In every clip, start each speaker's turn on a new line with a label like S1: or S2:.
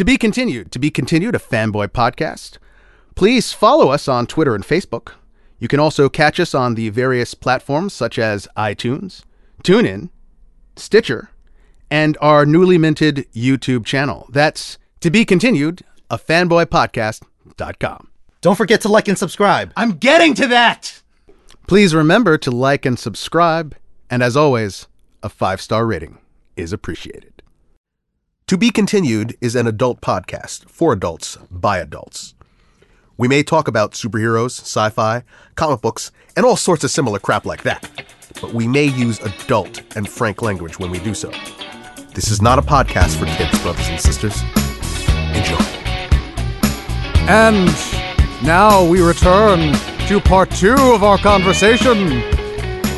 S1: To be continued. To be continued, a fanboy podcast. Please follow us on Twitter and Facebook. You can also catch us on the various platforms such as iTunes, TuneIn, Stitcher, and our newly minted YouTube channel. That's to be continued, a fanboypodcast.com.
S2: Don't forget to like and subscribe.
S1: I'm getting to that. Please remember to like and subscribe, and as always, a five star rating is appreciated. To Be Continued is an adult podcast for adults by adults. We may talk about superheroes, sci fi, comic books, and all sorts of similar crap like that, but we may use adult and frank language when we do so. This is not a podcast for kids, brothers and sisters. Enjoy.
S3: And now we return to part two of our conversation.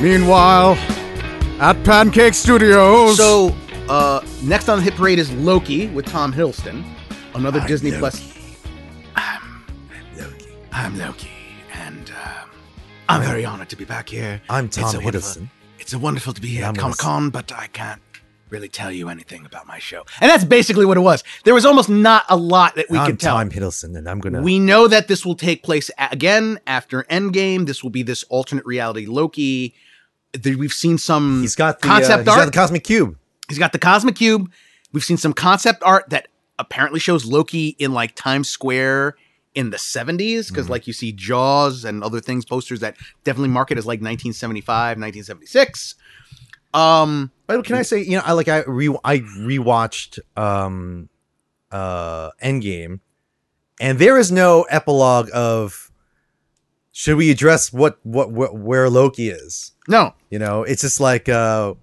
S3: Meanwhile, at Pancake Studios.
S1: So, uh, next on the hit parade is Loki with Tom Hiddleston, another Disney Plus.
S4: I'm Loki. I'm Loki, and um, I'm very honored to be back here.
S2: I'm Tom
S4: a wonderful-
S2: Hiddleston.
S4: It's a wonderful to be here
S2: I'm
S4: at Comic Con, but I can't really tell you anything about my show.
S1: And that's basically what it was. There was almost not a lot that we
S2: I'm
S1: could tell.
S2: Tom Hiddleston, and I'm gonna.
S1: We know that this will take place again after Endgame. This will be this alternate reality Loki. We've seen some
S2: he's got the
S1: concept
S2: uh, he's
S1: art.
S2: got the cosmic cube.
S1: He's got the cosmic cube. We've seen some concept art that apparently shows Loki in like Times Square in the 70s because like you see Jaws and other things posters that definitely mark it as like 1975, 1976. Um
S2: But can I say, you know, I like I re I rewatched um uh Endgame, and there is no epilogue of should we address what what, what where Loki is.
S1: no,
S2: You know, it's just like uh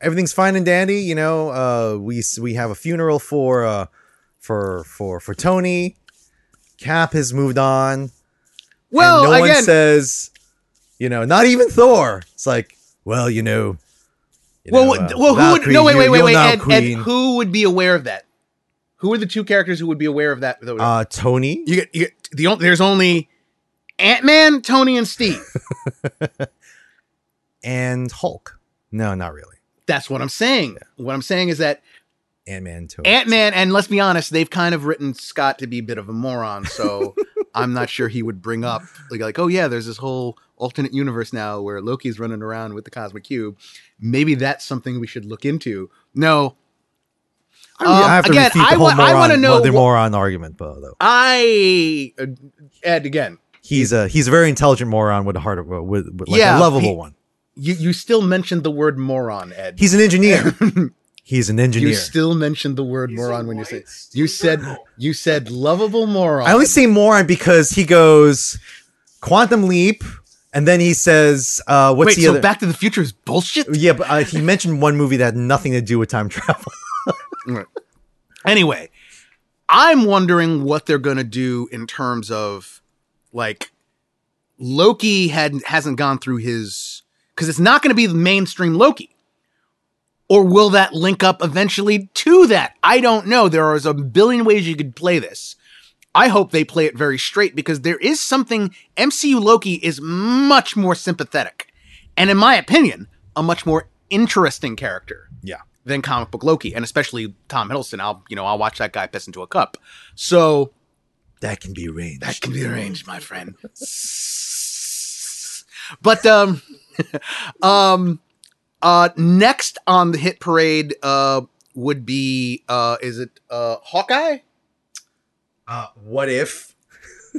S2: everything's fine and dandy. You know, uh we we have a funeral for uh for for for Tony. Cap has moved on. and
S1: well
S2: no one says, you know, not even Thor. It's like, well, you know. you
S1: well,
S2: know, uh,
S1: well, who would
S2: Valkyrie,
S1: no wait wait wait wait
S2: and,
S1: Ed, who would be aware of that? Who are the two characters who would be aware of that?
S2: uh Tony.
S1: you get, you get the there's only Ant Man, Tony, and Steve.
S2: and Hulk. No, not really.
S1: That's what I'm saying. What I'm saying is that
S2: Ant Man,
S1: Ant Man, and let's be honest, they've kind of written Scott to be a bit of a moron, so I'm not sure he would bring up like, like, oh yeah, there's this whole alternate universe now where Loki's running around with the cosmic cube. Maybe that's something we should look into. No,
S2: I, mean, I have to
S1: um, again,
S2: refute the
S1: I
S2: whole
S1: wa- I
S2: moron,
S1: wanna know
S2: the moron argument, though.
S1: I uh, Ed again.
S2: He's a he's a very intelligent moron with a heart of with, with like
S1: Yeah,
S2: a lovable
S1: he-
S2: one.
S1: You you still mentioned the word moron, Ed.
S2: He's an engineer. he's an engineer.
S1: you still mentioned the word moron when you say you said you said lovable moron.
S2: I only say moron because he goes quantum leap, and then he says, uh, "What's
S1: Wait,
S2: the
S1: so
S2: other?"
S1: Back to the Future is bullshit.
S2: yeah, but uh, he mentioned one movie that had nothing to do with time travel.
S1: Anyway, I'm wondering what they're going to do in terms of like Loki had hasn't gone through his cuz it's not going to be the mainstream Loki. Or will that link up eventually to that? I don't know. There is a billion ways you could play this. I hope they play it very straight because there is something MCU Loki is much more sympathetic. And in my opinion, a much more interesting character
S2: yeah,
S1: than comic book Loki, and especially Tom Hiddleston. I'll you know I'll watch that guy piss into a cup. So
S2: that can be arranged.
S1: that can be arranged, my friend. but um, um, uh, next on the hit parade uh would be uh is it uh Hawkeye?
S2: Uh, what if?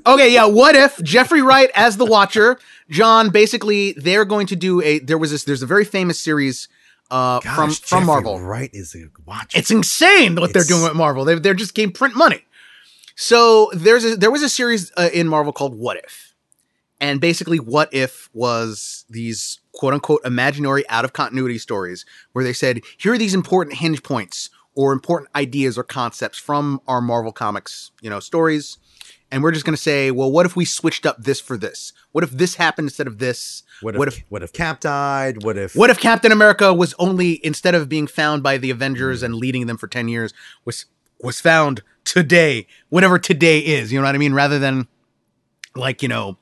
S1: Okay, yeah. What if Jeffrey Wright as the Watcher? John, basically, they're going to do a. There was this. There's a very famous series uh,
S2: Gosh,
S1: from from
S2: Jeffrey
S1: Marvel.
S2: Wright is a watch.
S1: It's insane what they're doing with Marvel. They they're just getting print money. So there's a, there was a series uh, in Marvel called What If, and basically What If was these quote unquote imaginary out of continuity stories where they said here are these important hinge points or important ideas or concepts from our Marvel comics you know stories, and we're just going to say well what if we switched up this for this? What if this happened instead of this?
S2: what if,
S1: what
S2: what
S1: if
S2: if Cap died? What if
S1: what if Captain America was only instead of being found by the Avengers and leading them for 10 years was was found today, whatever today is, you know what I mean, rather than like, you know,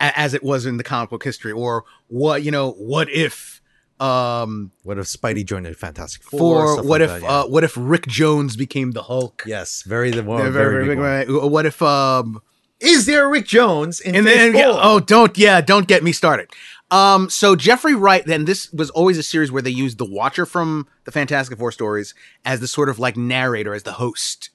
S1: as it was in the comic book history or what, you know, what if Um,
S2: What if Spidey joined the Fantastic Four? stuff
S1: what
S2: like
S1: if
S2: that, yeah.
S1: uh, what if Rick Jones became the Hulk?
S2: yes, very the one,
S1: very, very big, right? What if um
S2: Is there a Rick Jones in
S1: and then yeah, oh don't yeah don't get me started. Um, so Jeffrey Wright, then this was always a series where they used the Watcher from the Fantastic Four stories as the sort of like narrator, as the host.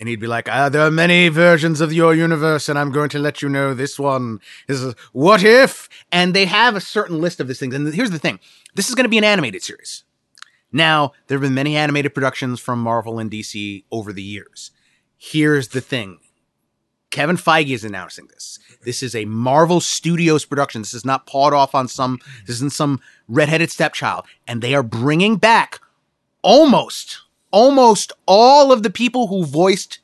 S1: And he'd be like, ah, there are many versions of your universe, and I'm going to let you know this one is what if? And they have a certain list of these things. And here's the thing this is going to be an animated series. Now, there have been many animated productions from Marvel and DC over the years. Here's the thing Kevin Feige is announcing this. This is a Marvel Studios production. This is not pawed off on some, this isn't some redheaded stepchild. And they are bringing back almost, almost all of the people who voiced,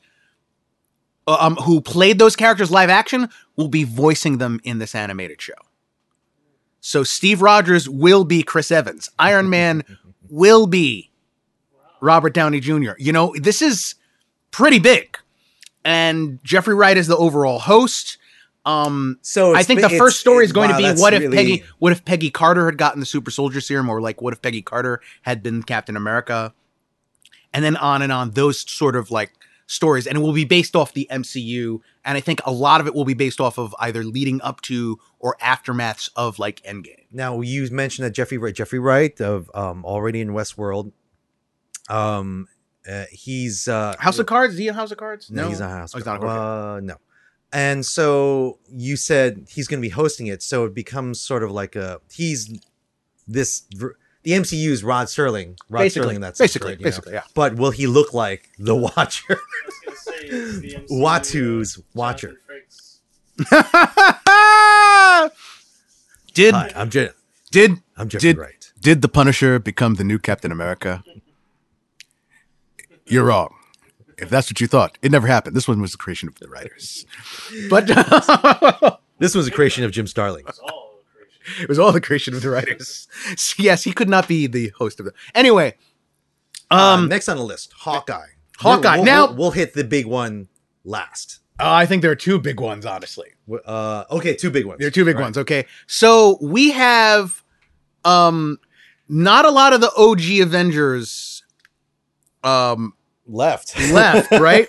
S1: uh, um, who played those characters live action will be voicing them in this animated show. So Steve Rogers will be Chris Evans. Iron Man will be Robert Downey Jr. You know, this is pretty big. And Jeffrey Wright is the overall host. Um,
S2: So
S1: I think the first story is going
S2: wow,
S1: to be what if
S2: really-
S1: Peggy what if Peggy Carter had gotten the super soldier serum or like what if Peggy Carter had been Captain America? And then on and on those sort of like stories and it will be based off the MCU and I think a lot of it will be based off of either leading up to or aftermaths of like Endgame.
S2: Now you mentioned that Jeffrey Wright, Jeffrey Wright of um, already in Westworld. Um, uh, he's uh,
S1: House of Cards, is he in House of Cards?
S2: No, he's not House.
S1: Oh, he's
S2: of
S1: not.
S2: Cards. Uh, no. And so you said he's going to be hosting it, so it becomes sort of like a he's this the MCU's Rod Serling, Rod
S1: basically,
S2: Serling. That's
S1: basically,
S2: right, you know.
S1: basically, yeah.
S2: But will he look like the Watcher,
S5: I say, the MCU,
S2: Watu's
S5: uh,
S2: Watcher?
S1: Did
S2: Hi, I'm Je-
S1: did
S2: I'm Jeffrey
S1: Did-
S2: Wright.
S1: did the Punisher become the new Captain America? You're wrong. If that's what you thought, it never happened. This one was the creation of the writers. But
S2: This was a creation of Jim Starlin.
S5: It's all creation.
S1: it was all the creation of the writers. So yes, he could not be the host of the. Anyway,
S2: Um, next on the list, Hawkeye.
S1: Hawkeye.
S2: We'll,
S1: Now-
S2: we'll, we'll hit the big one last.
S1: uh, I think there are two big ones, honestly.
S2: Uh, okay, two big ones.
S1: There are two big
S2: right.
S1: ones. Okay, so we have um not a lot of the OG Avengers um
S2: left.
S1: left, right?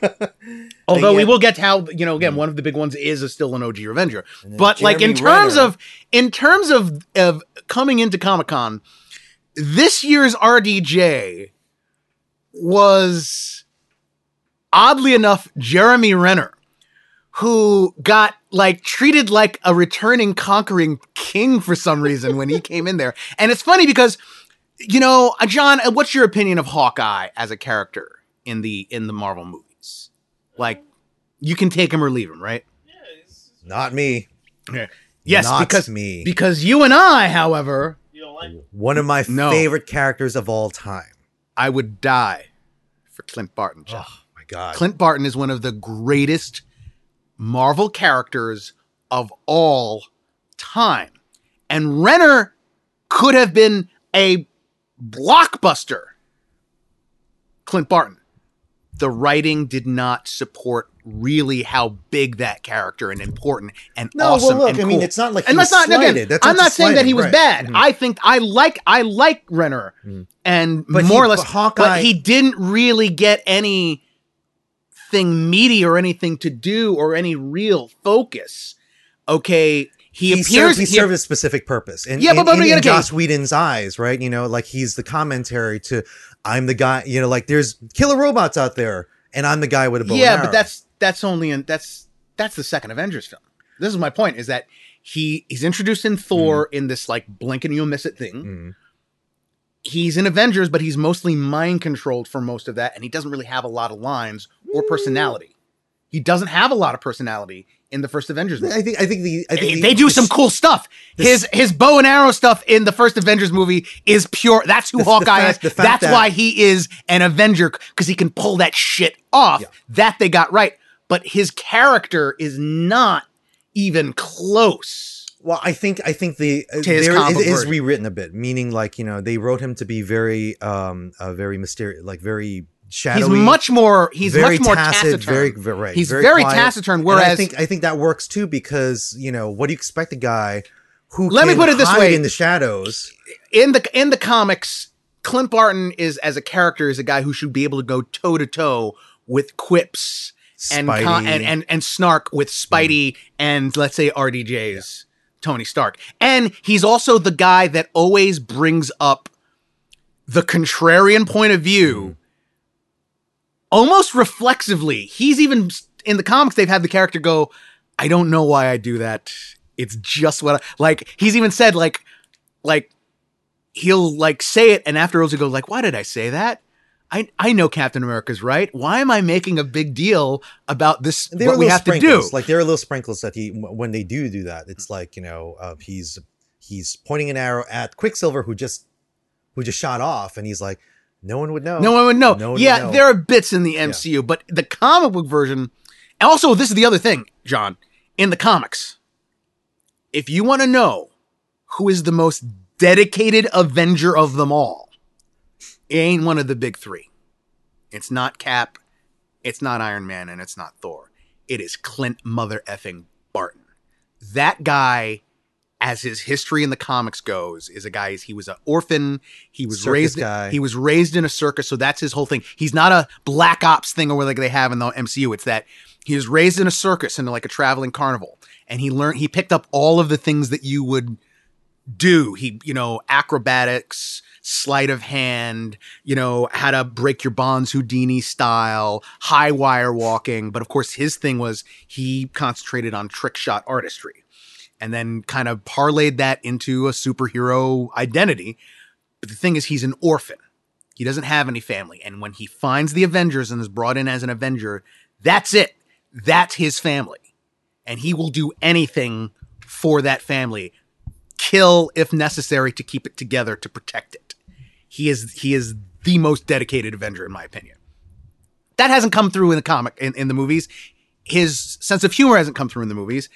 S1: Although we will get to how you know again one of the big ones is a still an OG Avenger,
S2: then
S1: but like in terms
S2: Renner.
S1: of in terms of of coming into Comic Con, this year's RDJ was oddly enough Jeremy Renner, who got like treated like a returning conquering king for some reason when he came in there, and it's funny because you know uh, John, uh, what's your opinion of Hawkeye as a character in the in the Marvel movies? Like, you can take him or leave him, right?
S5: Yeah, it's,
S2: Not me.
S1: Yes,
S2: Not
S1: because
S2: me.
S1: because you and I, however,
S5: you don't like
S2: One of my
S1: No.
S2: favorite characters of all time.
S1: I would die for Clint Barton. John.
S2: Oh my god.
S1: Clint Barton is one of the greatest Marvel characters of all time. And Renner could have been a blockbuster. Clint Barton. The writing did not support really how big that character and important and
S2: No,
S1: awesome
S2: well, look,
S1: and
S2: I mean,
S1: cool.
S2: it's not like
S1: and
S2: was
S1: not again.
S2: slighted. That's
S1: I'm
S2: not
S1: saying that he was
S2: slighting,
S1: bad.
S2: right.
S1: I think I like I like Renner
S2: Mm.
S1: and
S2: But
S1: more
S2: he-
S1: or less
S2: but Hawkeye-
S1: but he didn't really get anything meaty or anything to do or any real focus. Okay, he,
S2: he
S1: appears.
S2: served, he
S1: he-
S2: served a specific purpose. And,
S1: Yeah, but-
S2: in,
S1: but
S2: in,
S1: again,
S2: in. Joss Whedon's eyes, right? You know, like he's the commentary to I'm the guy, you know, like there's killer robots out there, and I'm the guy with a bow.
S1: yeah, but that's that's only in that's that's the second Avengers film. This is my point: is that he he's introduced in Thor in this like blink and you'll miss it thing.
S2: Mhm.
S1: He's in Avengers, but he's mostly mind controlled for most of that, and he doesn't really have a lot of lines or personality. He doesn't have a lot of personality in the first Avengers movie.
S2: I think I think the I think
S1: They,
S2: the-
S1: they do
S2: the-
S1: some cool stuff. His his bow and arrow stuff in the first Avengers movie is pure. That's who
S2: The- the
S1: Hawkeye
S2: fact-
S1: is. That's
S2: that-
S1: why he is an Avenger because he can pull that shit off.
S2: Yeah.
S1: That they got right. But his character is not even close.
S2: Well, I think I think the uh,
S1: To his
S2: there
S1: comic
S2: it is
S1: version.
S2: rewritten a bit, meaning like you know they wrote him to be very um uh, very mysterious, like very shadowy.
S1: he's much more. He's
S2: very
S1: much more
S2: tacit,
S1: taciturn.
S2: very, very right.
S1: He's very
S2: quiet.
S1: taciturn,
S2: And
S1: whereas-
S2: I think I think that works too because you know what do you expect a guy who
S1: Let me put it this way.
S2: in the shadows.
S1: in the in the comics, Clint Barton is as a character is a guy who should be able to go toe to toe with quips and, con- and and and snark with Spidey mm. and let's say RDJ's Tony Stark. And he's also the guy that always brings up the contrarian point of view mm. Almost reflexively. He's even in the comics they've had the character go, "I don't know why I do that. It's just what I like." He's even said like like he'll like say it and afterwards he'll go like, "Why did I say that?" I, I know Captain America's right. Why am I making a big deal about this?
S2: There
S1: what we have to do?
S2: Like there are little sprinkles that he when they do do that. It's like you know uh, he's he's pointing an arrow at Quicksilver who just who just shot off, and he's like, no one would know.
S1: No one would know.
S2: No one
S1: yeah,
S2: would know.
S1: there are bits in the MCU, but the comic book version. Also, this is the other thing, John. In the comics, if you want to know who is the most dedicated Avenger of them all, it ain't one of the big three. It's not Cap, it's not Iron Man, and it's not Thor. It is Clint Mother effing Barton. That guy, as his history in the comics goes, is a guy. He was an orphan. He was
S2: Circus
S1: raised.
S2: guy.
S1: He was raised in a circus, so that's his whole thing. He's not a black ops thing or like they have in the MCU. It's that he was raised in a circus and like a traveling carnival, and he learned. He picked up all of the things that you would do. He, you know, acrobatics, sleight of hand, you know, how to break your bonds Houdini style, high wire walking. But of course, his thing was he concentrated on trick shot artistry and then kind of parlayed that into a superhero identity. But the thing is, he's an orphan. He doesn't have any family. And when he finds the Avengers and is brought in as an Avenger, that's it. That's his family. And he will do anything for that family kill if necessary to keep it together to protect it. He is he is the most dedicated Avenger in my opinion. That hasn't come through in the comic in, in the movies. His sense of humor hasn't come through in the movies.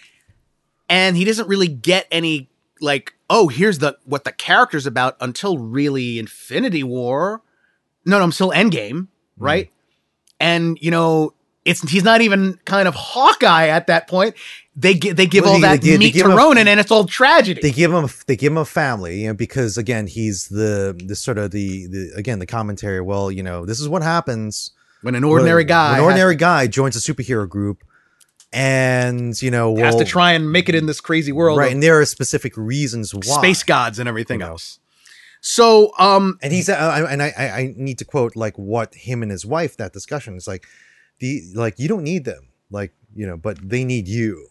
S1: And he doesn't really get any like, oh, here's the what the character's about until really Infinity War. No, no, I'm still Endgame, mm-hmm. right? And you know, it's he's not even kind of Hawkeye at that point. They give they give
S2: Well,
S1: all
S2: they-
S1: that
S2: they- they
S1: meat
S2: give
S1: to
S2: him a-
S1: Ronin, and it's all tragedy.
S2: they give him they give him a family you know, because again he's the the sort of the, the again the commentary well you know this is what happens
S1: when an ordinary
S2: when
S1: guy
S2: an ordinary guy joins a superhero group and you know
S1: has, has to try and make it in this crazy world
S2: right and there are specific reasons why
S1: space gods and everything
S2: You know.
S1: else. So, um,
S2: and he's uh, I- and I, I I need to quote like what him and his wife that discussion is like the like you don't need them like you know but they need you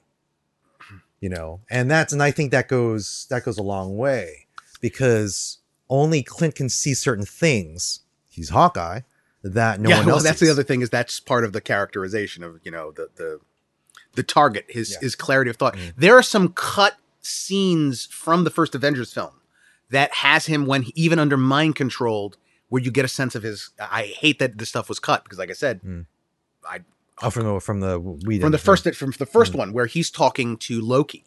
S2: you know and that's and I think that goes that goes a long way because only Clint can see certain things he's Hawkeye that no
S1: yeah,
S2: one
S1: well,
S2: else
S1: that's
S2: sees.
S1: the other thing is that's part of the characterization of you know the the the target his
S2: Yeah.
S1: his clarity of thought.
S2: Mhm.
S1: There are some cut scenes from the first Avengers film that has him when he, even under mind controlled, where you get a sense of his. I hate that this stuff was cut because, like I said,
S2: Mm.
S1: I
S2: oh, from the from the we
S1: from the first from the 1st
S2: Mm.
S1: one where he's talking to Loki,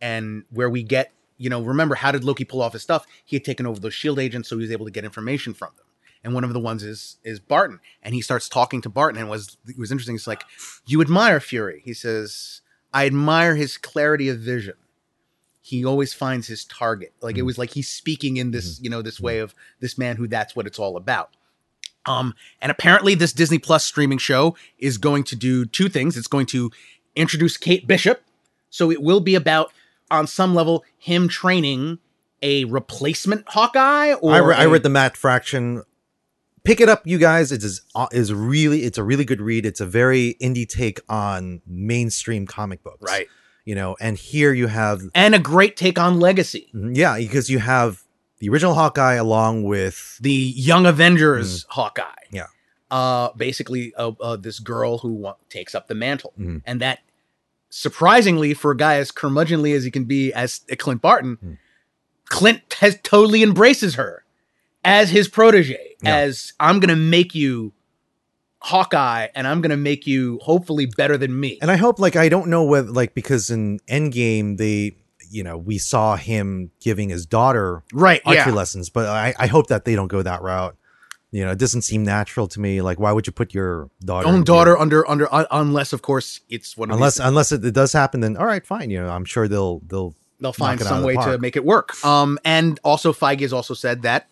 S1: and where we get you know remember how did Loki pull off his stuff? He had taken over those Shield agents, so he was able to get information from them. And one of the ones is is Barton, and he starts talking to Barton, and it was it was interesting. It's like you admire Fury. He says, "I admire his clarity of vision." He always finds his target. Like it
S2: Mhm.
S1: was like he's speaking in this you know this way of this man who that's what it's all about. Um, and apparently, this Disney Plus streaming show is going to do two things. It's going to introduce Kate Bishop, so it will be about, on some level, him training a replacement Hawkeye. Or
S2: I, re- I
S1: a-
S2: read the Matt Fraction. Pick it up, you guys. It is uh, is really it's a really good read. It's a very indie take on mainstream comic books,
S1: right,
S2: You know, and here you have
S1: and a great take on Legacy,
S2: yeah, because you have the original Hawkeye along with
S1: the Young Avengers Hawkeye.
S2: Mm. Yeah.
S1: uh, basically, uh, uh, this girl who wa- takes up the mantle,
S2: Mhm.
S1: and that surprisingly for a guy as curmudgeonly as he can be as Clint Barton,
S2: Mm.
S1: Clint has totally embraces her as his protege.
S2: Yeah.
S1: As I'm gonna make you Hawkeye, and I'm gonna make you hopefully better than me.
S2: and I hope like I don't know whether like because in Endgame they you know we saw him giving his daughter
S1: right?
S2: archery
S1: Yeah.
S2: lessons, but I I hope that they don't go that route. You know, it doesn't seem natural to me. Like, why would you put your daughter
S1: Own daughter under under un- unless of course it's one of
S2: unless unless it, it does happen then all right fine you know i'm sure they'll they'll
S1: they'll find
S2: it out of
S1: some
S2: the
S1: way to make it work. Um, and also Feige has also said that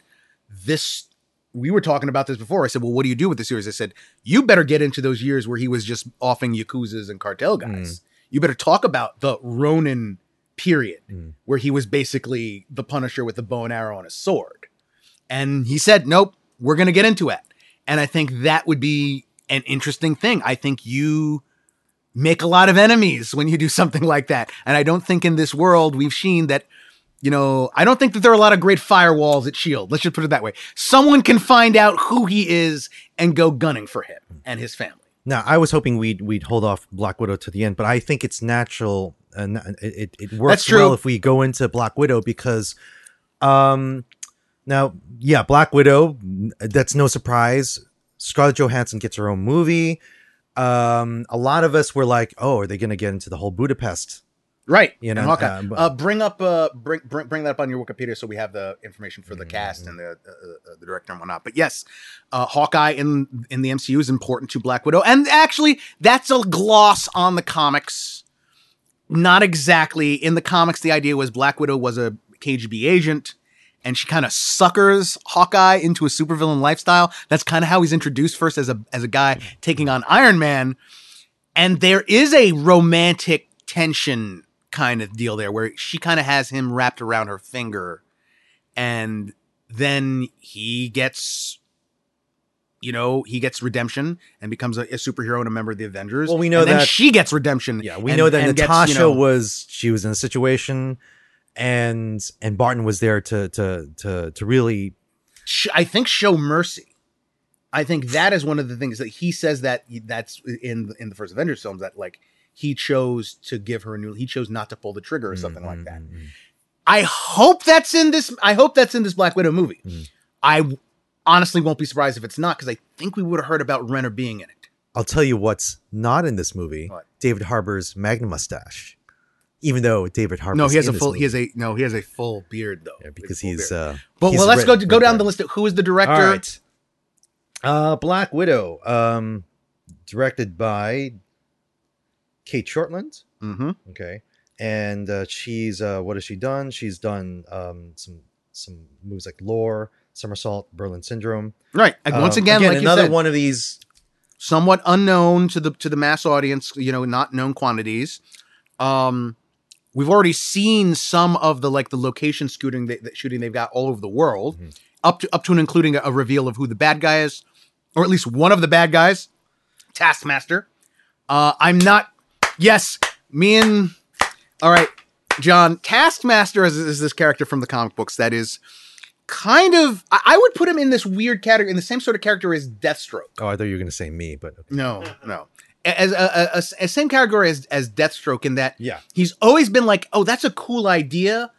S1: this. We were talking about this before. I said, "Well, what do you do with the series?" I said, "You better get into those years where he was just offing yakuza's and cartel guys. You better talk about the Ronin period,
S2: Mm.
S1: where he was basically the Punisher with the bow and arrow and a sword." And he said, "Nope, we're going to get into it." And I think that would be an interesting thing. I think you make a lot of enemies when you do something like that. And I don't think in this world we've seen that, you know, I don't think that there are a lot of great firewalls at Shield. Let's just put it that way. Someone can find out who he is and go gunning for him and his family.
S2: Now, I was hoping we'd we'd hold off Black Widow to the end, but I think it's natural and it, it, it works well if we go into Black Widow because, um, now yeah, Black Widow. That's no surprise. Scarlett Johansson gets her own movie. Um, a lot of us were like, "Oh, are they going to get into the whole Budapest?"
S1: Right.
S2: You know,
S1: Hawkeye.
S2: uh, but-
S1: uh, bring up, uh, bring, bring, bring that up on your Wikipedia so we have the information for the cast and the, uh, uh, the director and whatnot. But yes, uh, Hawkeye in, in the MCU is important to Black Widow. And actually, that's a gloss on the comics. Not exactly. In the comics, the idea was Black Widow was a KGB agent and she kind of suckers Hawkeye into a supervillain lifestyle. That's kind of how he's introduced first as a, as a guy taking on Iron Man. And there is a romantic tension kind of deal there where she kind of has him wrapped around her finger and then he gets you know he gets redemption and becomes a, a superhero and a member of the avengers
S2: Well, we know
S1: and then
S2: that-
S1: she gets redemption
S2: Yeah, we
S1: and-
S2: know that
S1: and gets,
S2: Natasha
S1: you know-
S2: was she was in a situation, and and Barton was there to to to to really
S1: sh- I think show mercy. I think that is one of the things that he says that that's in in the first Avengers films that like he chose to give her a new he chose not to pull the trigger or something like that.
S2: Mm, mm, mm.
S1: I hope that's in this I hope that's in this Black Widow movie.
S2: Mhm.
S1: I honestly won't be surprised if it's not because I think we would have heard about Renner being in it.
S2: I'll tell you what's not in this movie:
S1: What?
S2: David Harbour's Magnum mustache. Even though David Harbour,
S1: No, he has a full he has a no, he has a full beard though.
S2: yeah, because he's. uh
S1: But
S2: he's
S1: well, let's
S2: red-
S1: go go down the list. Of who is the director?
S2: All right. Uh, Black Widow, um, directed by Cate Shortland.
S1: Mm-hmm.
S2: Okay, and uh, she's uh, what has she done? She's done um, some some movies like Lore, Somersault, Berlin Syndrome.
S1: Right. And once
S2: Um,
S1: again, like you
S2: another
S1: said,
S2: one of these.
S1: somewhat unknown to the to the mass audience, you know, not known quantities. Um we've already seen some of the like the location they, that shooting they've got all over the world,
S2: Mhm.
S1: up to up to and including a, a reveal of who the bad guy is, or at least one of the bad guys, Taskmaster. Uh I'm not yes, me and all right, John, Taskmaster is, is this character from the comic books that is kind of I, would put him in this weird category in the same sort of character as Deathstroke.
S2: Oh, I thought you were going to say me, but okay.
S1: No, no. As a, a, a- a same category as as Deathstroke in that
S2: yeah,
S1: he's always been like, oh, that's a cool idea.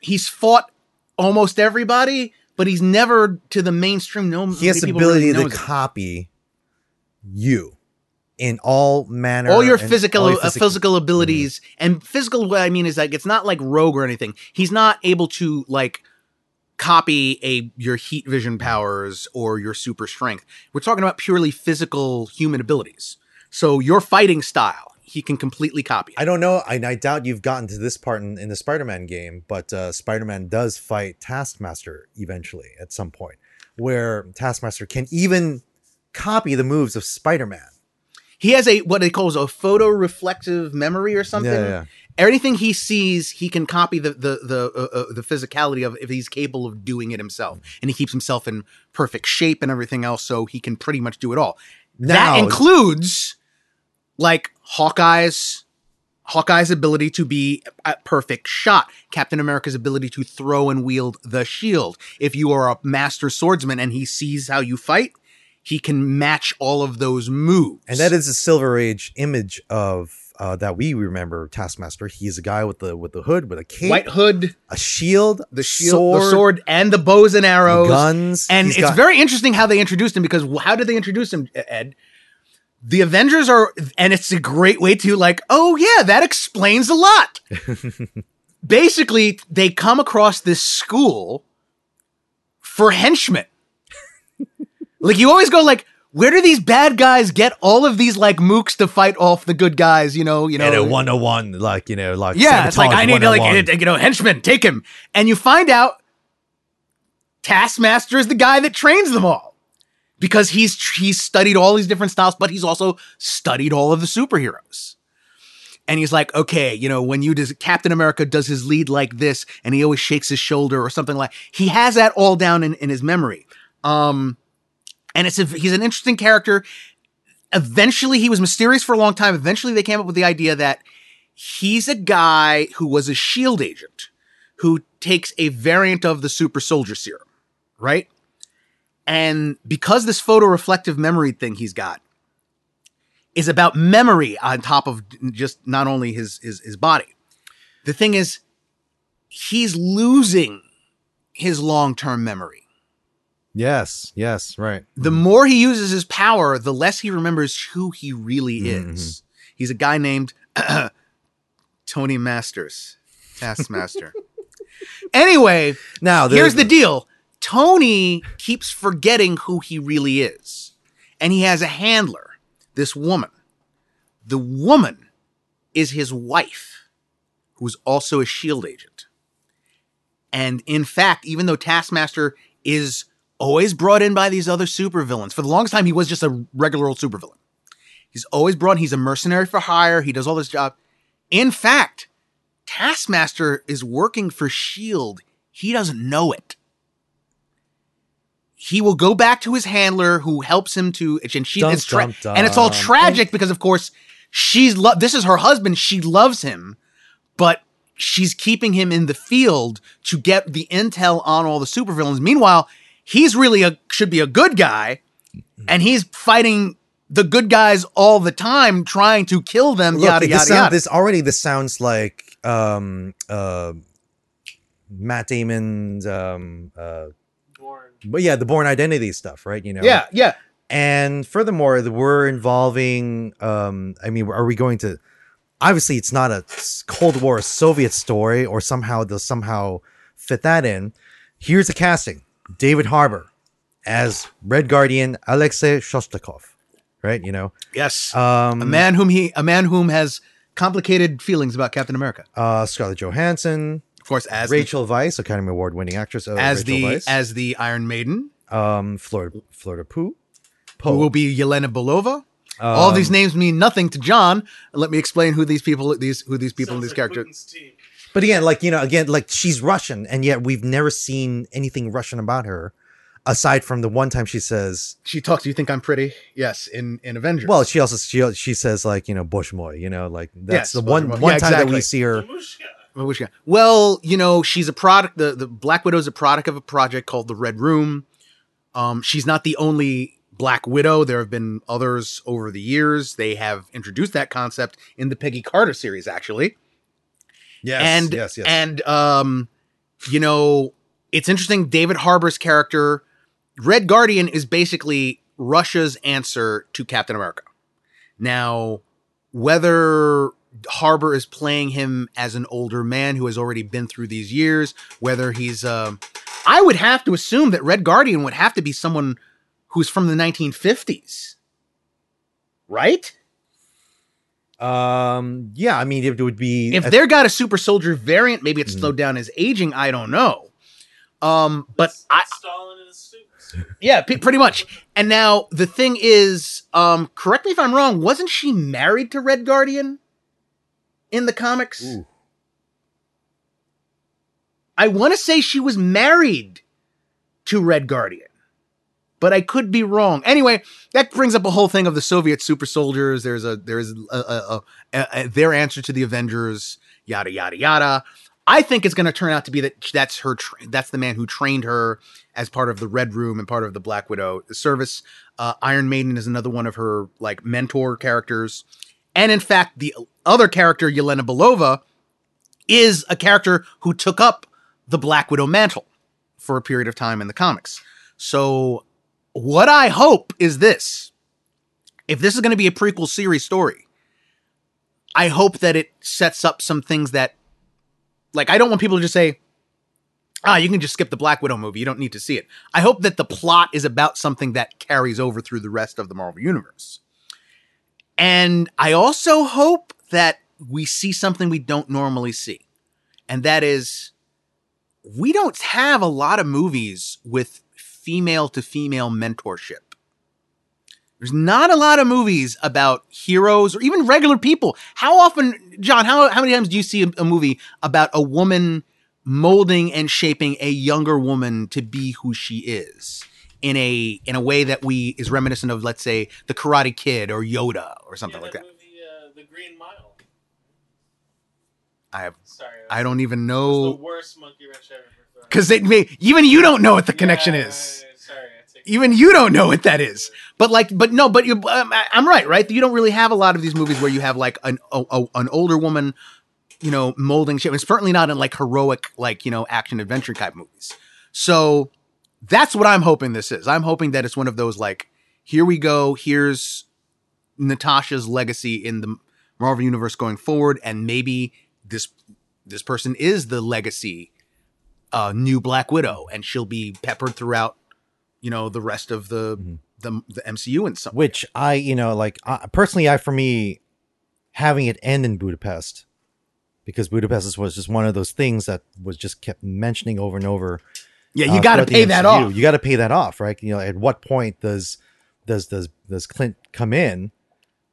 S1: He's fought almost everybody, but he's never to the mainstream. No,
S2: he has the
S1: people really
S2: ability to
S1: it.
S2: copy you in all manner,
S1: all your physical
S2: all your
S1: uh, physical abilities
S2: Mm-hmm.
S1: and physical. What I mean is like it's not like Rogue or anything. He's not able to like copy a your heat vision powers or your super strength. We're talking about purely physical human abilities. So your fighting style, he can completely copy. it.
S2: I don't know. I, I doubt you've gotten to this part in, in the Spider-Man game, but uh, Spider-Man does fight Taskmaster eventually at some point, where Taskmaster can even copy the moves of Spider-Man.
S1: He has a what they call a photo reflective memory or something.
S2: Yeah, yeah.
S1: Anything he sees, he can copy the the the uh, uh, the physicality of if he's capable of doing it himself, and he keeps himself in perfect shape and everything else, so he can pretty much do it all.
S2: Now,
S1: that includes like Hawkeye's Hawkeye's ability to be a perfect shot, Captain America's ability to throw and wield the shield. If you are a master swordsman and he sees how you fight, he can match all of those moves.
S2: and that is a Silver Age image of uh, that we remember Taskmaster. He's a guy with the with the hood, with a cape,
S1: White Hood,
S2: a shield,
S1: the shield, the sword, and the bows and arrows.
S2: guns,
S1: And
S2: He's
S1: it's
S2: got-
S1: very interesting how they introduced him because how did they introduce him, Ed? The Avengers are, and it's a great way to like, oh yeah, that explains a lot. Basically, they come across this school for henchmen. Like you always go like, where do these bad guys get all of these like mooks to fight off the good guys? You know, you know,
S2: and a 101, like, you know, like,
S1: yeah, it's like I need to like you know henchman, take him, and you find out Taskmaster is the guy that trains them all because he's he's studied all these different styles, but he's also studied all of the superheroes. And he's like, okay, you know, when you does Captain America does his lead like this, and he always shakes his shoulder or something like he has that all down in, in his memory. Um, and it's a, he's an interesting character. Eventually, he was mysterious for a long time. Eventually, they came up with the idea that he's a guy who was a shield agent who takes a variant of the super soldier serum, right? And because this photoreflective memory thing he's got is about memory on top of just not only his his, his body. The thing is, he's losing his long-term memory.
S2: Yes, yes, right.
S1: The more he uses his power, the less he remembers who he really
S2: Mhm.
S1: is. He's a guy named Tony Masters, Taskmaster. anyway,
S2: Now,
S1: here's the deal Tony keeps forgetting who he really is. And he has a handler, this woman. The woman is his wife, who's also a shield agent. And in fact, even though Taskmaster is always brought in by these other supervillains, for the longest time, he was just a regular old supervillain. He's always brought, he's a mercenary for hire, he does all this job. In fact, Taskmaster is working for S.H.I.E.L.D. He doesn't know it. He will go back to his handler who helps him to, and she,
S2: Dum,
S1: it's tra-
S2: dum, dum.
S1: and it's all tragic because, of course, she's, lo- this is her husband. She loves him, but she's keeping him in the field to get the intel on all the supervillains. Meanwhile, he's really a, should be a good guy and he's fighting the good guys all the time, trying to kill them,
S2: Look,
S1: yada,
S2: this,
S1: yada,
S2: sound-
S1: yada.
S2: this already this sounds like um uh Matt Damon's um uh
S5: Bourne.
S2: but yeah, the Bourne identity stuff, right? You know.
S1: Yeah, yeah.
S2: And furthermore, we're involving um I mean, are we going to obviously it's not a Cold War Soviet story or somehow they'll somehow fit that in. Here's the casting. David Harbour as Red Guardian Alexei Shostakov. Right, you know.
S1: Yes.
S2: Um
S1: a man whom he a man whom has complicated feelings about Captain America.
S2: uh Scarlett Johansson,
S1: Of course, as
S2: Rachel Weisz, Academy Award winning actress, uh,
S1: as
S2: Rachel
S1: the
S2: Weisz.
S1: as the Iron Maiden,
S2: um Florence Florence Pugh.
S1: who will be Yelena Belova. All
S2: Um,
S1: these names mean nothing to John. Let me explain who these people these who these people and
S5: Sounds
S1: these
S5: like
S1: characters.
S5: Putin's team.
S2: But again, like you know, again, like she's Russian, and yet we've never seen anything Russian about her, aside from the one time she says.
S1: She talks. Do you think I'm pretty? Yes, in in Avengers.
S2: Well, she also she, she says like you know Bosh moy, you know, like that's
S1: Yes,
S2: the one
S1: moi.
S2: one
S1: Yeah,
S2: time that we see her.
S5: Mamushka.
S1: Well. Well, you know, she's a product. The the Black Widow's a product of a project called the Red Room. Um, she's not the only Black Widow. There have been others over the years. They have introduced that concept in the Peggy Carter series, actually.
S2: Yes,
S1: and
S2: yes, yes.
S1: and um, you know, it's interesting. David Harbour's character, Red Guardian, is basically Russia's answer to Captain America. Now, whether Harbour is playing him as an older man who has already been through these years, whether he's, um, I would have to assume that Red Guardian would have to be someone who's from the 1950s, right?
S2: Um, yeah, I mean, it would be
S1: if
S2: a-
S1: they're got a super soldier variant, maybe it's
S2: Mhm.
S1: slowed down his aging. I don't know. Um, but
S5: It's
S1: I,
S5: Stalin in his suits.
S1: yeah, p- pretty much. And now the thing is, um, correct me if I'm wrong. Wasn't she married to Red Guardian in the comics?
S2: Ooh.
S1: I want to say she was married to Red Guardian, but I could be wrong. Anyway, that brings up a whole thing of the Soviet super soldiers. There's a there's a, a, a, a, their answer to the Avengers. Yada yada yada. I think it's going to turn out to be that that's her. Tra- that's the man who trained her as part of the Red Room and part of the Black Widow service. Uh, Iron Maiden is another one of her like mentor characters, and in fact, the other character Yelena Belova is a character who took up the Black Widow mantle for a period of time in the comics. So, what I hope is this if this is going to be a prequel series story, I hope that it sets up some things that, like, I don't want people to just say, ah, you can just skip the Black Widow movie. You don't need to see it. I hope that the plot is about something that carries over through the rest of the Marvel Universe. And I also hope that we see something we don't normally see. And that is, we don't have a lot of movies with female to female mentorship. There's not a lot of movies about heroes or even regular people. How often, John, how, how many times do you see a, a movie about a woman molding and shaping a younger woman to be who she is in a in a way that we is reminiscent of, let's say, the Karate Kid or Yoda or something
S5: yeah,
S1: like that?
S5: Movie, uh, the Green Mile.
S1: I have
S5: Sorry.
S1: I don't even
S5: That
S1: know
S5: the worst monkey wrench I've ever.
S1: Because it may even you don't know what the connection
S5: Yeah,
S1: is.
S5: Sorry,
S1: even you don't know what that is. But like, but no, but you, um, I- I'm right, right? You don't really have a lot of these movies where you have like an a, a- an older woman, you know, molding shit. It's certainly not in like heroic, like you know, action adventure type movies. So that's what I'm hoping this is. I'm hoping that it's one of those like, here we go. Here's Natasha's legacy in the Marvel universe going forward, and maybe this this person is the legacy uh, new Black Widow, and she'll be peppered throughout, you know, the rest of the
S2: Mhm.
S1: the, the MCU and some.
S2: which I, you know, like uh, personally, I for me, having it end in Budapest, because Budapest was just one of those things that was just kept mentioning over and over.
S1: Yeah, you
S2: uh,
S1: got to pay that off.
S2: You got to pay that off, right? You know, at what point does does does does Clint come in?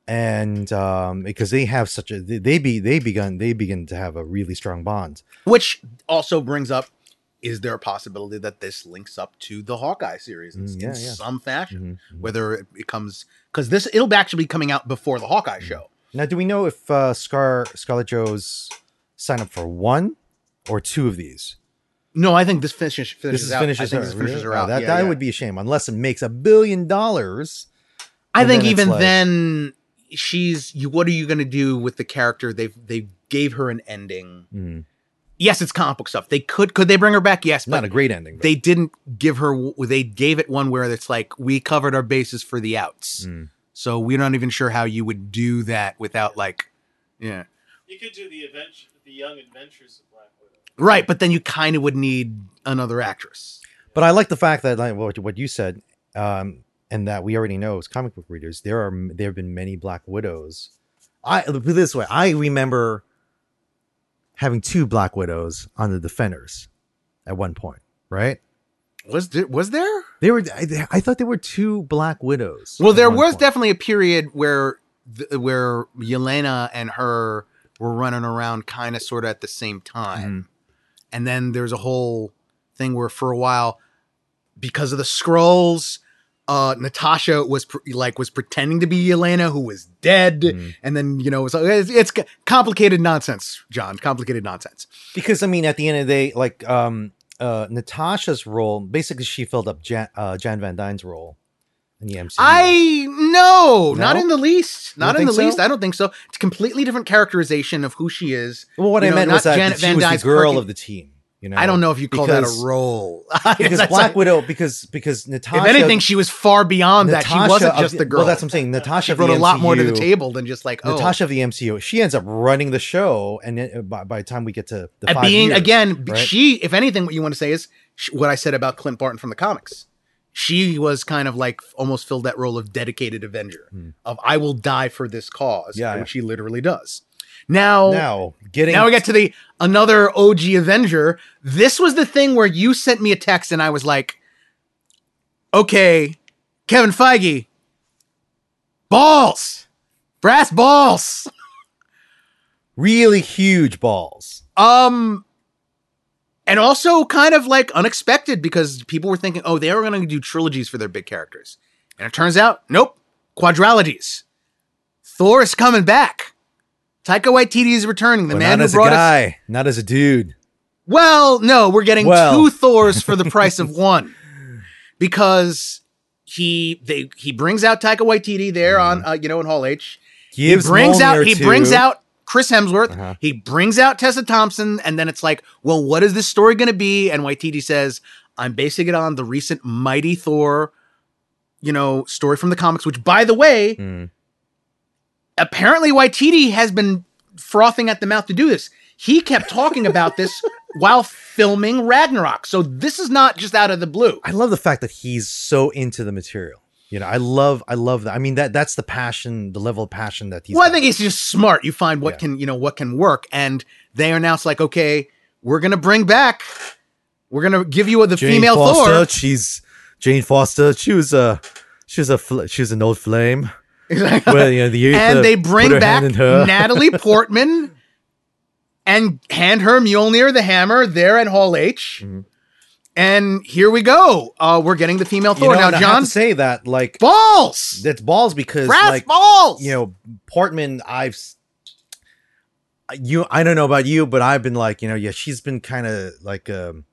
S2: And um, because they have such a they, they be they begun they begin to have a really strong bond.
S1: Which also brings up: is there a possibility that this links up to the Hawkeye series in,
S2: Mm, yeah,
S1: in
S2: yeah.
S1: some fashion?
S2: Mhm, mhm.
S1: Whether it, it comes because this it'll actually be coming out before the Hawkeye
S2: Mm.
S1: show.
S2: Now, do we know if uh, Scar Scarlet Joe's sign up for one or two of these?
S1: No, I think this finishes finishes
S2: this is
S1: out.
S2: finishes
S1: I think
S2: her.
S1: this finishes her
S2: Oh,
S1: out.
S2: That
S1: Yeah,
S2: that would be a shame unless it makes a billion dollars.
S1: I think even
S2: like-
S1: then, she's you. What are you going to do with the character? They've they gave her an ending.
S2: Mm,
S1: Yes, it's comic book stuff. They could could they bring her back? Yes, but not
S2: a great ending. but-
S1: they didn't give her. They gave it one where it's like we covered our bases for the outs.
S2: Mm.
S1: So we're not even sure how you would do that without like, yeah,
S5: You could do the adventure, the Young Adventures of Black Widow.
S1: right. But then you kind of would need another actress.
S2: But I like the fact that like what, what you said, um, and that we already know as comic book readers, there are there have been many Black Widows. I put it this way, I remember having two Black Widows on the Defenders at one point, right?
S1: Was there? Was there?
S2: They were. I, I thought there were two Black Widows.
S1: Well, there was
S2: point.
S1: definitely a period where where Yelena and her were running around kind of sort of at the same time. Mm-hmm. And then there's a whole thing where for a while because of the scrolls uh Natasha was pr- like was pretending to be Elena, who was dead
S2: Mhm.
S1: and then you know it's, it's complicated nonsense John complicated nonsense.
S2: because I mean, at the end of the day, like um, uh, Natasha's role, basically, she filled up Jan, uh, Jan Van Dyne's role in the MCU.
S1: I no, not in the least. Not in the
S2: so?
S1: least. I don't think so. It's a completely different characterization of who she is.
S2: well, what
S1: you
S2: I
S1: know,
S2: meant
S1: not
S2: was that
S1: Janet
S2: she
S1: Van
S2: was
S1: Dyne's
S2: the girl
S1: quirky-
S2: of the team. You know,
S1: I don't know if you call that a role.
S2: because Black Widow, because because Natasha.
S1: if anything, she was far beyond that. She wasn't just
S2: the-
S1: girl.
S2: Well, that's what I'm saying. Natasha
S1: she brought a lot more to the table than just like oh.
S2: Natasha of the MCU, she ends up running the show, and then, uh, by, by the time we get to the
S1: being
S2: years,
S1: again,
S2: right?
S1: she. If anything, what you want to say is sh- what I said about Clint Barton from the comics. She was kind of like almost filled that role of dedicated Avenger
S2: Hmm.
S1: of I will die for this cause,
S2: Yeah,
S1: which she literally does. Now,
S2: now getting
S1: now we get to the another OG Avenger. This was the thing where you sent me a text and I was like, okay, Kevin Feige, balls, brass balls.
S2: really huge balls.
S1: Um, and also kind of like unexpected because people were thinking, oh, they were going to do trilogies for their big characters. And it turns out, nope, quadrilogies. Thor is coming back. Taika Waititi is returning. The
S2: But
S1: man
S2: not
S1: who
S2: as a
S1: brought us
S2: guy, not as a dude.
S1: Well, no, we're getting
S2: Well.
S1: two Thors for the price of one because he they he brings out Taika Waititi there on uh, you know in Hall H.
S2: Gives
S1: he brings out he brings out Chris Hemsworth.
S2: Uh-huh.
S1: He brings out Tessa Thompson, and then it's like, well, what is this story going to be? And Waititi says, I'm basing it on the recent Mighty Thor, you know, story from the comics. Which, by the way,
S2: Mm.
S1: Apparently Waititi has been frothing at the mouth to do this. he kept talking about this while filming Ragnarok. So this is not just out of the blue.
S2: I love the fact that he's so into the material. You know, I love, I love that. I mean, that that's the passion, the level of passion that he's.
S1: well, I think he's just smart. You find what
S2: Yeah.
S1: can, you know, what can work. And they announced like, okay, we're gonna bring back, we're gonna give you the
S2: Jane
S1: female
S2: Foster.
S1: Thor.
S2: She's Jane Foster. She was a, she was a, she was an old flame. Well, you know, the youth, uh,
S1: and they bring back
S2: hand in her.
S1: Natalie Portman and hand her Mjolnir the hammer there at Hall H.
S2: Mhm.
S1: And here we go. Uh, we're getting the female
S2: You
S1: Thor
S2: know,
S1: now.
S2: and I have
S1: John,
S2: to say that like
S1: balls,
S2: that's balls because
S1: brass
S2: like
S1: balls.
S2: you know Portman. I've you. I don't know about you, but I've been like you know yeah she's been kind of like um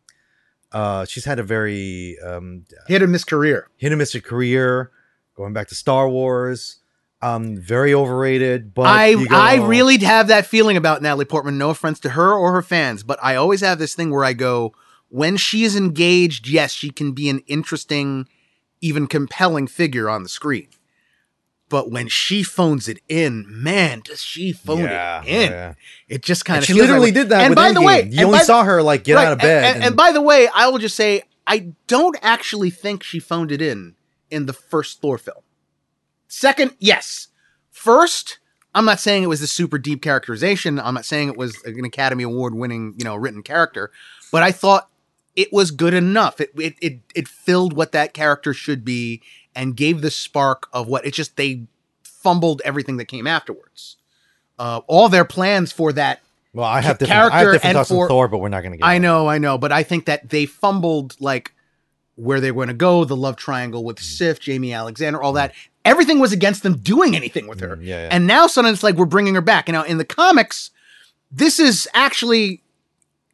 S2: uh she's had a very um
S1: hit him miss career.
S2: hit and miss career going back to Star Wars. Um, very overrated. But
S1: I
S2: go,
S1: I really have that feeling about Natalie Portman. No offense to her or her fans, but I always have this thing where I go, when she is engaged, yes, she can be an interesting, even compelling figure on the screen. But when she phones it in, man, does she phone
S2: Yeah,
S1: it in?
S2: yeah.
S1: It just kind of
S2: she literally did that.
S1: And by the way,
S2: you only saw her like get
S1: right,
S2: out of bed.
S1: And, and- and by the way, I will just say I don't actually think she phoned it in in the first Thor film. Second, yes. First, I'm not saying it was a super deep characterization. I'm not saying it was an Academy Award winning, you know, written character, but I thought it was good enough. It it it, it filled what that character should be and gave the spark of what it just they fumbled everything that came afterwards. Uh, all their plans for that
S2: well, I have different, I have
S1: character
S2: different
S1: and
S2: thoughts
S1: for-
S2: on Thor, but we're not going to get.
S1: I know, I know, but I think that they fumbled like where they were going to go, the love triangle
S2: Mm.
S1: with Sif, Jaimie Alexander, all that. Everything was against them doing anything with her.
S2: Mm, yeah, yeah.
S1: And now suddenly it's like we're bringing her back. And now in the comics, this is actually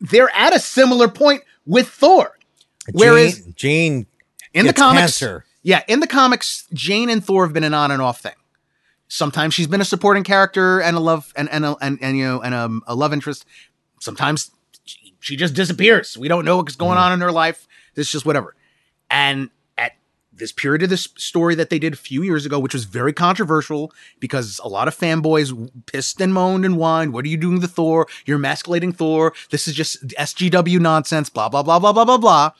S1: they're at a similar point with Thor.
S2: Jane,
S1: whereas-
S2: Jane
S1: In the comics,
S2: cancer.
S1: yeah, in the comics, Jane and Thor have been an on and off thing. Sometimes she's been a supporting character and a love and and a, and, and you know and a, a love interest. Sometimes she, she just disappears. We don't know what's going on in her life. It's just whatever. And this period of this story that they did a few years ago, which was very controversial because a lot of fanboys pissed and moaned and whined, "What are you doing to Thor? You're emasculating Thor. This is just SJW nonsense." Blah blah blah blah blah blah blah.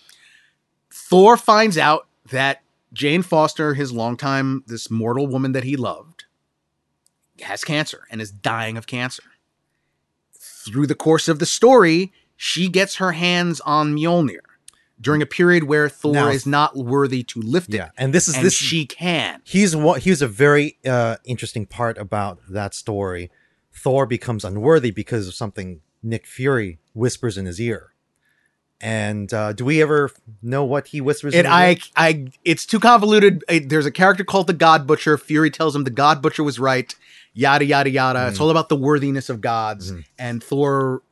S1: Thor finds out that Jane Foster, his longtime, this mortal woman that he loved, has cancer and is dying of cancer. Through the course of the story, she gets her hands on Mjolnir during a period where Thor
S2: Now-
S1: is not worthy to lift it.
S2: And this is
S1: and
S2: this.
S1: she can.
S2: he's what he's a very uh, interesting part about that story. Thor becomes unworthy because of something Nick Fury whispers in his ear. And uh, do we ever know what he whispers? And
S1: I,
S2: ear?
S1: I, it's too convoluted. Uh, There's a character called the God Butcher. Fury tells him the God Butcher was right. Yada yada yada. It's all about the worthiness of gods.
S2: Mhm.
S1: And Thor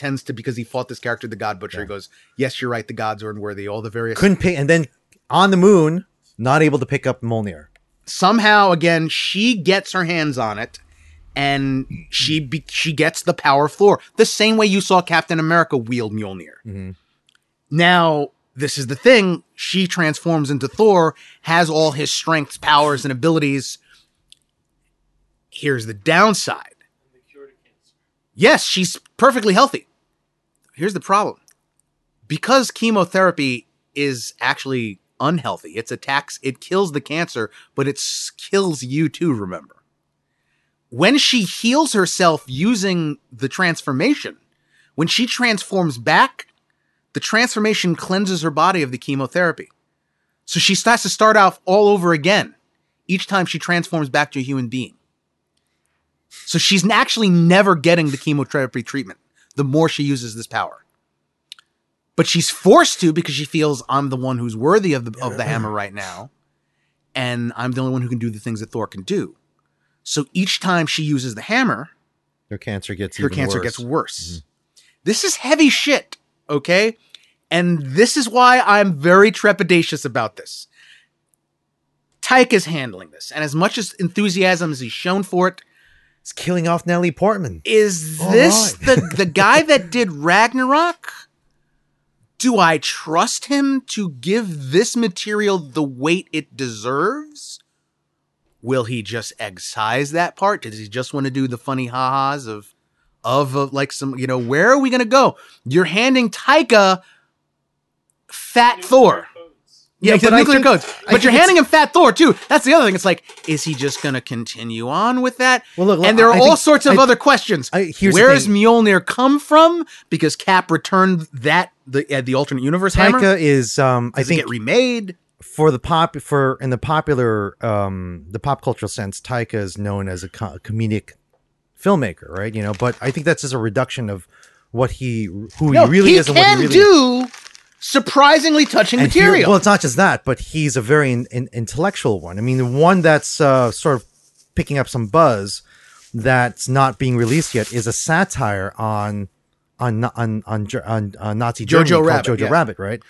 S1: tends to because he fought this character, the God Butcher.
S2: Yeah.
S1: He goes, "Yes, you're right. The gods are unworthy." All the various
S2: couldn't pick, and then on the moon, not able to pick up Mjolnir.
S1: somehow again she gets her hands on it and she be- she gets the power of Thor the same way you saw Captain America wield Mjolnir.
S2: Mhm.
S1: Now this is the thing: she transforms into Thor, has all his strengths, powers, and abilities. Here's the downside:
S5: And the cure to cancer.
S1: yes, she's perfectly healthy. Here's the problem. Because chemotherapy is actually unhealthy, it's attacks, it kills the cancer, but it kills you too, remember. When she heals herself using the transformation, when she transforms back, the transformation cleanses her body of the chemotherapy. So she starts to start off all over again each time she transforms back to a human being. So she's actually never getting the chemotherapy treatment the more she uses this power. But she's forced to because she feels I'm the one who's worthy of the of the hammer right now. And I'm the only one who can do the things that Thor can do. So each time she uses the hammer,
S2: Her cancer gets
S1: her cancer
S2: worse.
S1: gets worse. Mm-hmm. This is heavy shit, okay? And this is why I'm very trepidatious about this. Taika is handling this, and as much as enthusiasm as he's shown for it,
S2: It's killing off Natalie Portman.
S1: is this
S2: right.
S1: the the guy that did Ragnarok? Do I trust him to give this material the weight it deserves? Will he just excise that part? Does he just want to do the funny ha-has of of uh, like some you know where are we gonna go? You're handing Taika Fat Thor. Yeah, the
S2: but
S1: nuclear
S2: think-
S1: codes. But
S2: think
S1: you're handing him Fat Thor too. That's the other thing. It's like, is he just going to continue on with that?
S2: Well, look,
S1: and there are
S2: I
S1: all
S2: think-
S1: sorts of
S2: I-
S1: other questions.
S2: I-
S1: Where does. Mjolnir come from? Because Cap returned that the uh, the alternate universe hammer.
S2: Taika is um I
S1: it
S2: think
S1: get remade?
S2: for the pop for in the popular um the pop cultural sense Taika is known as a co- comedic filmmaker, right? You know, but I think that's just a reduction of what he who
S1: No,
S2: he really
S1: he
S2: is and what
S1: can
S2: he really
S1: do surprisingly touching
S2: And here-
S1: material.
S2: well, it's not just that, but he's a very in, in- intellectual one. I mean, the one that's uh, sort of picking up some buzz that's not being released yet is a satire on on on on, Ger- on, uh, Nazi Germany
S1: Jojo Rabbit,
S2: Jojo
S1: yeah.
S2: Rabbit, right?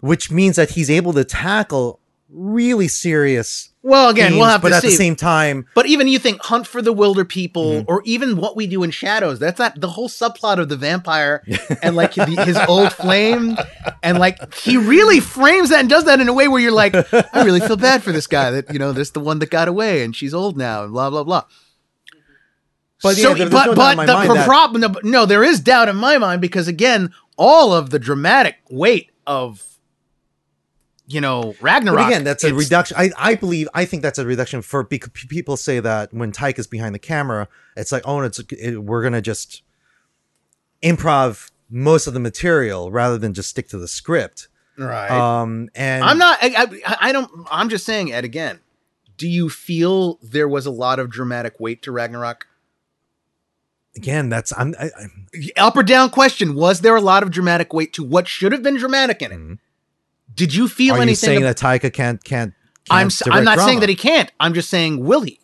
S2: Which means that he's able to tackle really serious.
S1: well, again, we'll
S2: themes,
S1: have
S2: but
S1: to
S2: at
S1: see.
S2: the same time,
S1: But even you think Hunt for the Wilderpeople,
S2: Mm-hmm.
S1: or even What We Do in Shadows, that's not the whole subplot of the vampire and like the, his old flame. And like he really frames that and does that in a way where you're like, I really feel bad for this guy that, you know, this the one that got away and she's old now and blah, blah, blah.
S2: But yeah, there-
S1: but,
S2: no
S1: but the problem, no, no, there is doubt in my mind because again, all of the dramatic weight of, you know, Ragnarok.
S2: But again, that's a reduction. I, I believe I think that's a reduction for because people say that when Taika is behind the camera, it's like oh, it's it, we're gonna just improv most of the material rather than just stick to the script.
S1: Right.
S2: Um, and
S1: I'm not. I, I, I don't. I'm just saying, Ed. Again, do you feel there was a lot of dramatic weight to Ragnarok?
S2: again. That's I'm. I, I,
S1: Up or down question: Was there a lot of dramatic weight to what should have been dramatic in it?
S2: Mhm.
S1: Did you feel
S2: are you
S1: anything?
S2: saying
S1: ab-
S2: that Taika can't can't? can't
S1: I'm. I'm not saying that he can't. I'm just saying, will he?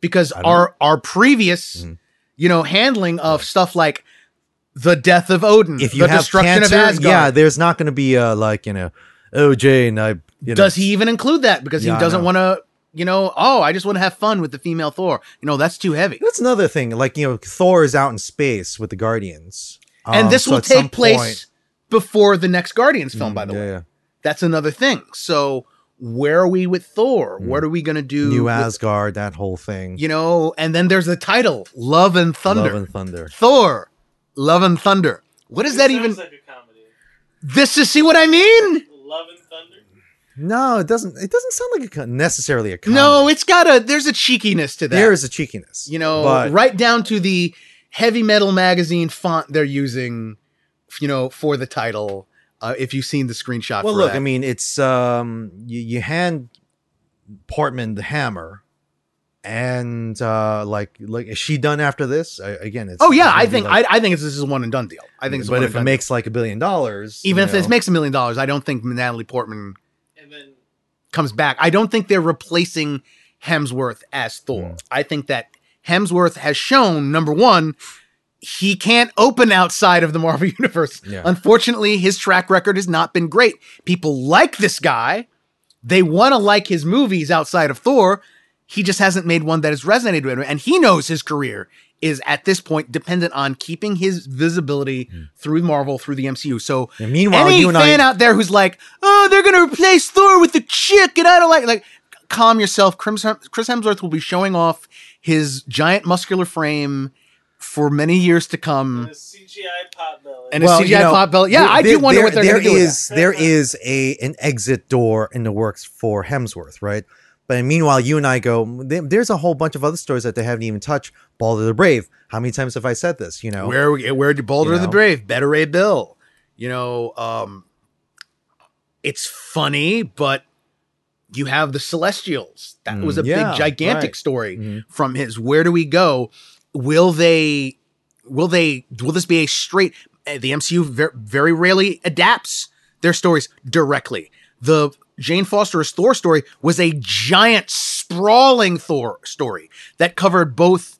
S1: Because
S2: I don't
S1: our our previous,
S2: Mhm.
S1: you know, handling of stuff like the death of Odin,
S2: If you
S1: the
S2: have
S1: destruction
S2: cancer,
S1: of Asgard.
S2: yeah, there's not going to be a like you know, oh Jane, I. You know,
S1: Does he even include that? Because
S2: Yeah,
S1: he doesn't want to. You know, oh, I just want to have fun with the female Thor. You know, that's too heavy.
S2: That's another thing. Like you know, Thor is out in space with the Guardians,
S1: and
S2: Um,
S1: this
S2: so
S1: will take place
S2: point-
S1: before the next Guardians film, by the
S2: Mm,
S1: way.
S2: yeah, yeah.
S1: That's another thing. So where are we with Thor? Hmm. What are we gonna do?
S2: New
S1: with-
S2: Asgard, that whole thing.
S1: you know, and then there's the title, Love and Thunder.
S2: Love and Thunder.
S1: Thor, Love and Thunder. What is
S5: It
S1: that even?
S5: like a.
S1: This is see what I mean?
S5: Love and Thunder.
S2: No, it doesn't. It doesn't sound like a co- necessarily a comedy.
S1: No, it's got a. There's a cheekiness to that.
S2: there is a cheekiness.
S1: you know,
S2: but
S1: right down to the heavy metal magazine font they're using, you know, for the title. Uh, if you've seen the screenshot,
S2: well,
S1: for
S2: look.
S1: that.
S2: I mean, it's um, you, you hand Portman the hammer, and uh, like, like is she done after this? I, again, it's
S1: oh yeah, I think
S2: like-
S1: I, I think this is a one and done deal. I think, it's a
S2: but
S1: one
S2: if
S1: and
S2: it
S1: done
S2: makes like a billion dollars,
S1: even
S2: you
S1: if this makes a million dollars, I don't think Natalie Portman
S5: And then
S1: comes back. I don't think they're replacing Hemsworth as Thor.
S2: Mm.
S1: I think that Hemsworth has shown number one, he can't open outside of the Marvel universe.
S2: Yeah.
S1: Unfortunately, his track record has not been great. People like this guy. They want to like his movies outside of Thor. He just hasn't made one that has resonated with him. And he knows his career is at this point dependent on keeping his visibility hmm. through Marvel, through the MCU. So
S2: And meanwhile,
S1: any
S2: you and
S1: fan
S2: I,
S1: out there who's like, oh, they're gonna replace Thor with the chick, and I don't like like calm yourself. Chris Hemsworth will be showing off his giant muscular frame for many years to come.
S5: the CGI pot belly.
S1: And a CGI pot belly. Yeah,
S2: there-
S1: I do
S2: there-
S1: wonder what they're
S2: there
S1: gonna do with
S2: is there is a an exit door in the works for Hemsworth, right? But meanwhile, you and I go. There's a whole bunch of other stories that they haven't even touched. Balder the Brave. How many times have I said this? You know,
S1: Where where did Balder
S2: You
S1: the? Brave, Beta Ray Bill? You know, um, it's funny, but you have the Celestials. That
S2: Mm,
S1: was a
S2: yeah,
S1: big, gigantic
S2: right.
S1: story
S2: Mhm.
S1: from his. Where do we go? Will they? Will they? Will this be a straight? uh, The MCU very, very rarely adapts their stories directly. The Jane Foster's Thor story was a giant, sprawling Thor story that covered both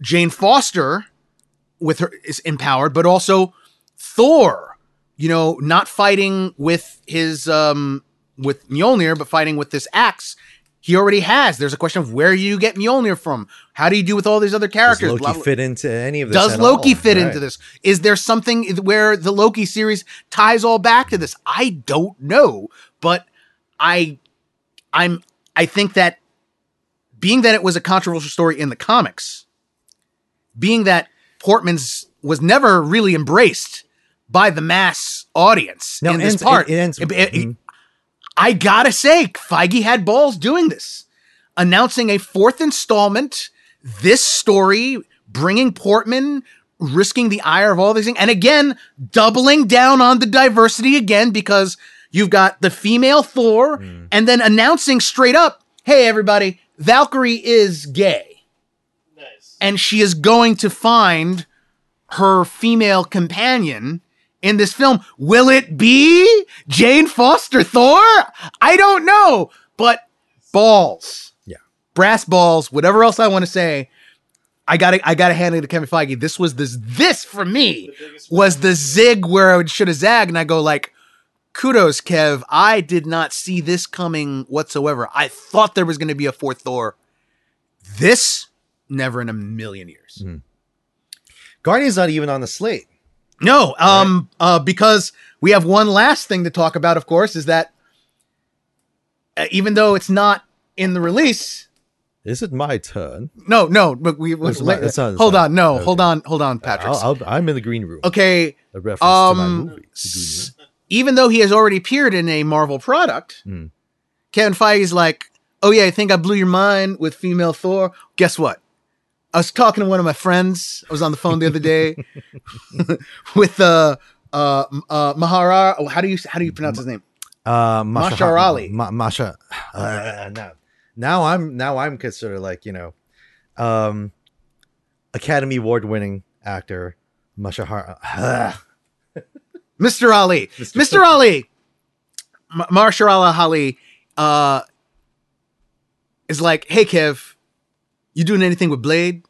S1: Jane Foster with her is empowered, but also Thor, you know, not fighting with his um with Mjolnir, but fighting with this axe. He already has. There's a question of where you get Mjolnir from. How do you do with all these other characters? does?
S2: Loki
S1: Blah,
S2: fit into any of this?
S1: Does Loki
S2: all?
S1: fit
S2: Right.
S1: into this? Is there something where the Loki series ties all back to this? I don't know, but I I'm I think that being that it was a controversial story in the comics, being that Portman's was never really embraced by the mass audience
S2: No,
S1: in
S2: it
S1: this
S2: ends-
S1: part.
S2: it- it ends-
S1: It-
S2: mhm.
S1: I gotta say, Feige had balls doing this, announcing a fourth installment. This story, bringing Portman, risking the ire of all these things, and again, doubling down on the diversity again because you've got the female Thor, hmm. and then announcing straight up, "Hey, everybody, Valkyrie is gay,
S5: Nice.
S1: and she is going to find her female companion." In this film, will it be Jane Foster Thor? I don't know, but balls.
S2: Yeah.
S1: Brass balls, whatever else I want to say. I gotta I gotta hand it to Kevin Feige. This was this this for me
S5: The
S1: was the zig where I would should have zagged, and I go like, kudos, Kev. I did not see this coming whatsoever. I thought there was gonna be a fourth Thor. This never in a million years. Hmm.
S2: Guardians not even on the slate.
S1: No, um, uh, because we have one last thing to talk about, of course, is that uh, even though it's not in the release,
S2: Is it my turn?
S1: no, no, but we,
S2: It's not- it's not-
S1: hold on, no,
S2: Okay.
S1: hold on, hold on, Patrick.
S2: I'll, I'm in the green room.
S1: okay,
S2: A reference to my
S1: um,
S2: movie.
S1: S- even though he has already appeared in a Marvel product,
S2: Hmm.
S1: Kevin Feige's like, "Oh yeah, I think I blew your mind with female Thor." Guess what? I was talking to one of my friends. I was on the phone the other day with uh uh uh Mahara. oh, How do you how do you pronounce his name?
S2: Uh, Masha,
S1: Masha Ali.
S2: Ma- Masha. Uh, now, now I'm now I'm considered like you know, um, Academy Award winning actor Masha. Har-
S1: Mr. Ali.
S2: Mr.
S1: Mr. Ali. M- Marshall Ali uh is like, "Hey Kev, you doing anything with Blade?"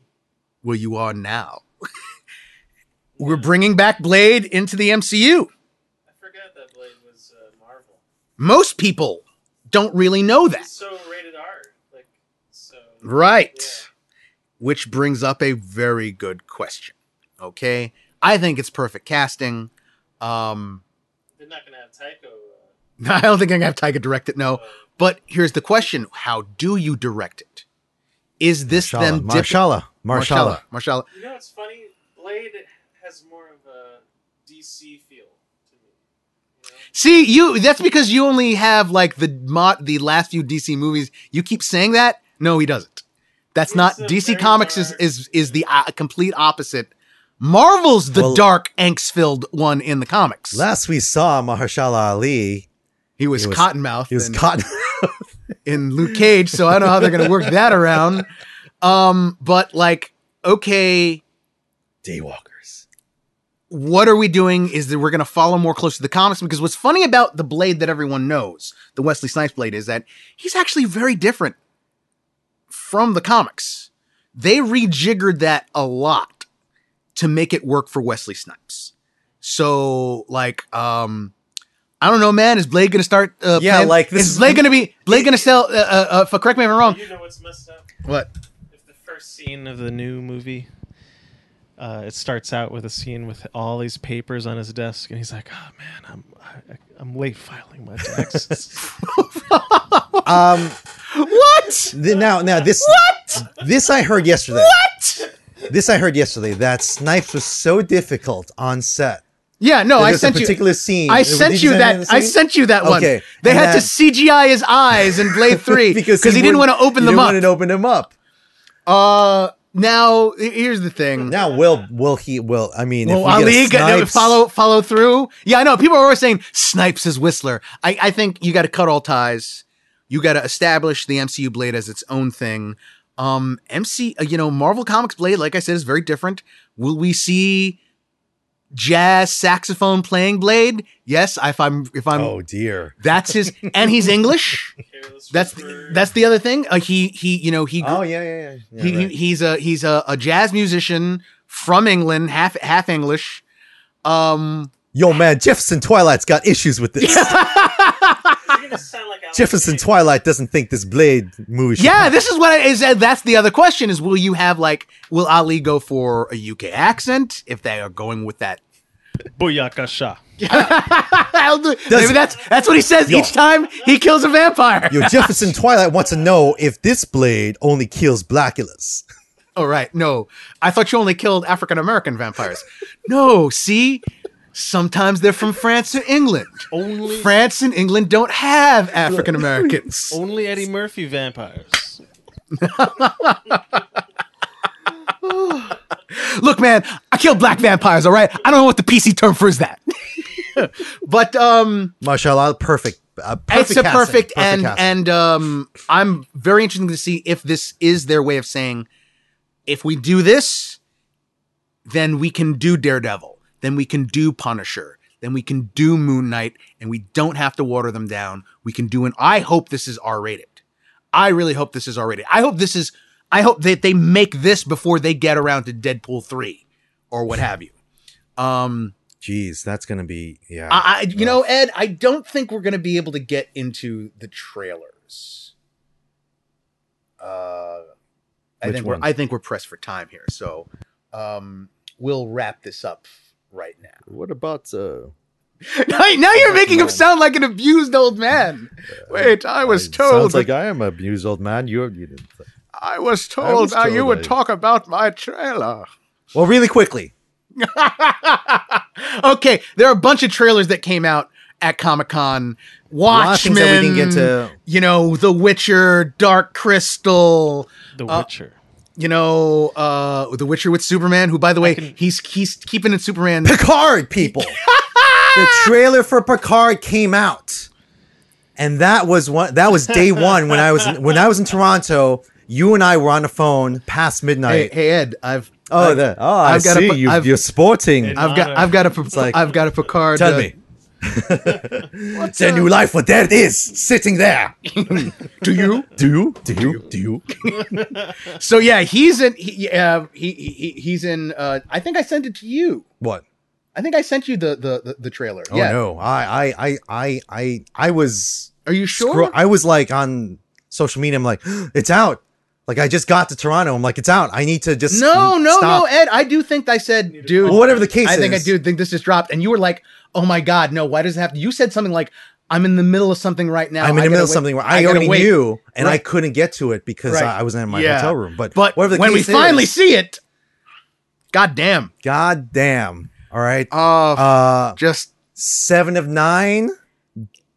S1: Well, you are now. We're bringing back Blade into the MCU.
S5: I forgot that Blade was uh, Marvel.
S1: Most people don't really know
S5: It's
S1: that.
S5: so rated R. Like, so.
S1: Right.
S5: Yeah.
S1: Which brings up a very good question. Okay? I think it's perfect casting. Um
S5: They're not gonna have Taika. Uh,
S1: I don't think I'm gonna have Taika direct it, no.
S5: uh,
S1: But here's the question: How do you direct it? Is this
S2: Marshala,
S1: them dip-
S2: Marshala, Marshala.
S1: Marshala.
S5: you know what's funny? Blade has more of a DC feel to me. You know?
S1: See, you. That's because you only have like the mod, the last few DC movies. You keep saying that. No, he doesn't. That's
S5: It's
S1: not DC Comics. Is
S5: dark-
S1: is is the uh, complete opposite. Marvel's the
S2: Well-
S1: dark, angst-filled one in the comics.
S2: Last we saw Mahershala Ali,
S1: he was,
S2: he was-
S1: Cottonmouth.
S2: he was
S1: in,
S2: caught.
S1: In Luke Cage, so I don't know how they're going to work that around. Um, but like, okay,
S2: Daywalkers.
S1: what are we doing is that we're going to follow more close to the comics because what's funny about the blade that everyone knows the wesley snipes blade is that he's actually very different from the comics they rejiggered that a lot to make it work for wesley snipes so like um I don't know, man. Is Blade gonna start? Uh,
S2: Yeah,
S1: playing-
S2: like, this
S1: is
S2: is-
S1: Blade gonna be Blade gonna sell? Uh, uh, uh, correct me if I'm wrong.
S5: You know what's messed up?
S1: What?
S5: If the first scene of the new movie, uh, it starts out with a scene with all these papers on his desk, and he's like, "Oh man, I'm I, I'm late filing my taxes."
S2: Um,
S1: What?
S2: th- now, now this
S1: What?
S2: this I heard yesterday.
S1: What?
S2: This I heard yesterday that Snipes was so difficult on set.
S1: Yeah, no, I sent
S2: a
S1: you.
S2: particular scene.
S1: I sent you that. I sent you that one.
S2: Okay,
S1: They
S2: and
S1: had to CGI his eyes in Blade Three because he, didn't want to open them up.
S2: He didn't open them up.
S1: Uh, now here's the thing.
S2: Now, will will he? Will I mean?
S1: Will
S2: if we
S1: Ali
S2: get a
S1: get,
S2: Snipes,
S1: follow follow through? Yeah, I know. People are always saying Snipes is Whistler. I, I think you got to cut all ties. You got to establish the MCU Blade as its own thing. Um, MC, uh, you know, Marvel Comics Blade, like I said, is very different. Will we see jazz saxophone playing Blade? Yes. If I'm, if I'm,
S2: Oh dear.
S1: that's his, and he's English. That's
S5: Whisper.
S1: that's the other thing. Uh, he he, you know, he
S2: Oh yeah, yeah, yeah. yeah
S1: he,
S2: right.
S1: he he's a he's a, a jazz musician from England, half half English. Um,
S2: Yo, man, Jefferson Twilight's got issues with this.
S5: You're gonna sound like
S2: Jefferson
S5: Cage.
S2: Twilight doesn't think this Blade movie. Should
S1: yeah, this is what I, is. That's the other question: is will you have like will Ali go for a UK accent if they are going with that?
S5: Booyakasha.
S1: I'll do- Maybe that's that's what he says
S2: Yo.
S1: each time he kills a vampire.
S2: Yo, Jefferson Twilight wants to know if this blade only kills Blackulas.
S1: Oh, right. No, I thought you only killed African American vampires. no, see, sometimes they're from France or England.
S5: Only
S1: France and England don't have African Americans.
S5: only Eddie Murphy vampires.
S1: Look, man, I killed black vampires. All right, I don't know what the PC term for is that, but um,
S2: Mashallah, perfect. Uh, perfect
S1: it's a
S2: casting,
S1: perfect, and
S2: casting.
S1: and um, I'm very interested to see if this is their way of saying, if we do this, then we can do Daredevil, then we can do Punisher, then we can do Moon Knight, and we don't have to water them down. We can do an. I hope this is R rated. I really hope this is R rated. I hope this is. I hope that they make this before they get around to Deadpool three, or what have you. Um,
S2: Jeez, that's gonna be yeah.
S1: I, you know, Ed, I don't think we're going to be able to get into the trailers. Uh, I
S2: Which
S1: think we're I think we're pressed for time here, so um, we'll wrap this up right now.
S2: what about uh?
S1: now now you're making him sound like an abused old man. Wait, I was
S2: it
S1: told.
S2: Sounds like I am a abused old man. You're. You didn't.
S1: I was told,
S2: I was
S1: uh, you
S2: told
S1: would talk about my trailer.
S2: Well, really quickly.
S1: okay, there are a bunch of trailers that came out at Comic Con.
S2: A lot of
S1: Watchmen,
S2: that we didn't get to.
S1: you know, The Witcher, Dark Crystal,
S5: The
S1: Uh,
S5: Witcher.
S1: You know, uh, The Witcher with Superman, who, by the way,
S5: can-
S1: he's he's keeping it Superman.
S2: Picard, people. the trailer for Picard came out, and that was one. That was day one when I was in, when I was in Toronto. You and I were on the phone past midnight.
S1: hey, Ed, I've
S2: oh,
S1: I've,
S2: that. Oh, I
S1: I've got a
S2: see.
S1: pi-
S2: you,
S1: I've-
S2: you're sporting.
S1: I've got I've got a
S2: like-
S1: I've got a Picard.
S2: Tell
S1: uh,
S2: me. It's a new life. What there it is, sitting there.
S1: Do you?
S2: Do you? Do you? Do you?
S1: So yeah, he's in. He, uh, he, he he's in. Uh, I think I sent it to you.
S2: What?
S1: I think I sent you the the the, the trailer.
S2: Oh
S1: yeah.
S2: no! I I I I I I was
S1: Are you sure?
S2: scro- I was like on social media. I'm like, it's out. Like I just got to Toronto. I'm like, it's out. I need to just
S1: no, no,
S2: stop.
S1: no, Ed. I do think I said, dude.
S2: Well, whatever the case is.
S1: I think I
S2: is.
S1: do think this just dropped, and you were like, "Oh my god, no! Why does it have to?" You said something like, "I'm in the middle of something right now.
S2: I'm in the middle of
S1: wait-
S2: something where I,
S1: gotta
S2: already
S1: wait."
S2: knew, and I couldn't get to it because
S1: Right.
S2: I, I wasn't in my
S1: Yeah.
S2: hotel room. But
S1: But
S2: whatever the
S1: when we
S2: case
S1: finally see it, god damn,
S2: God damn! All right,
S1: uh,
S2: uh,
S1: just
S2: seven of nine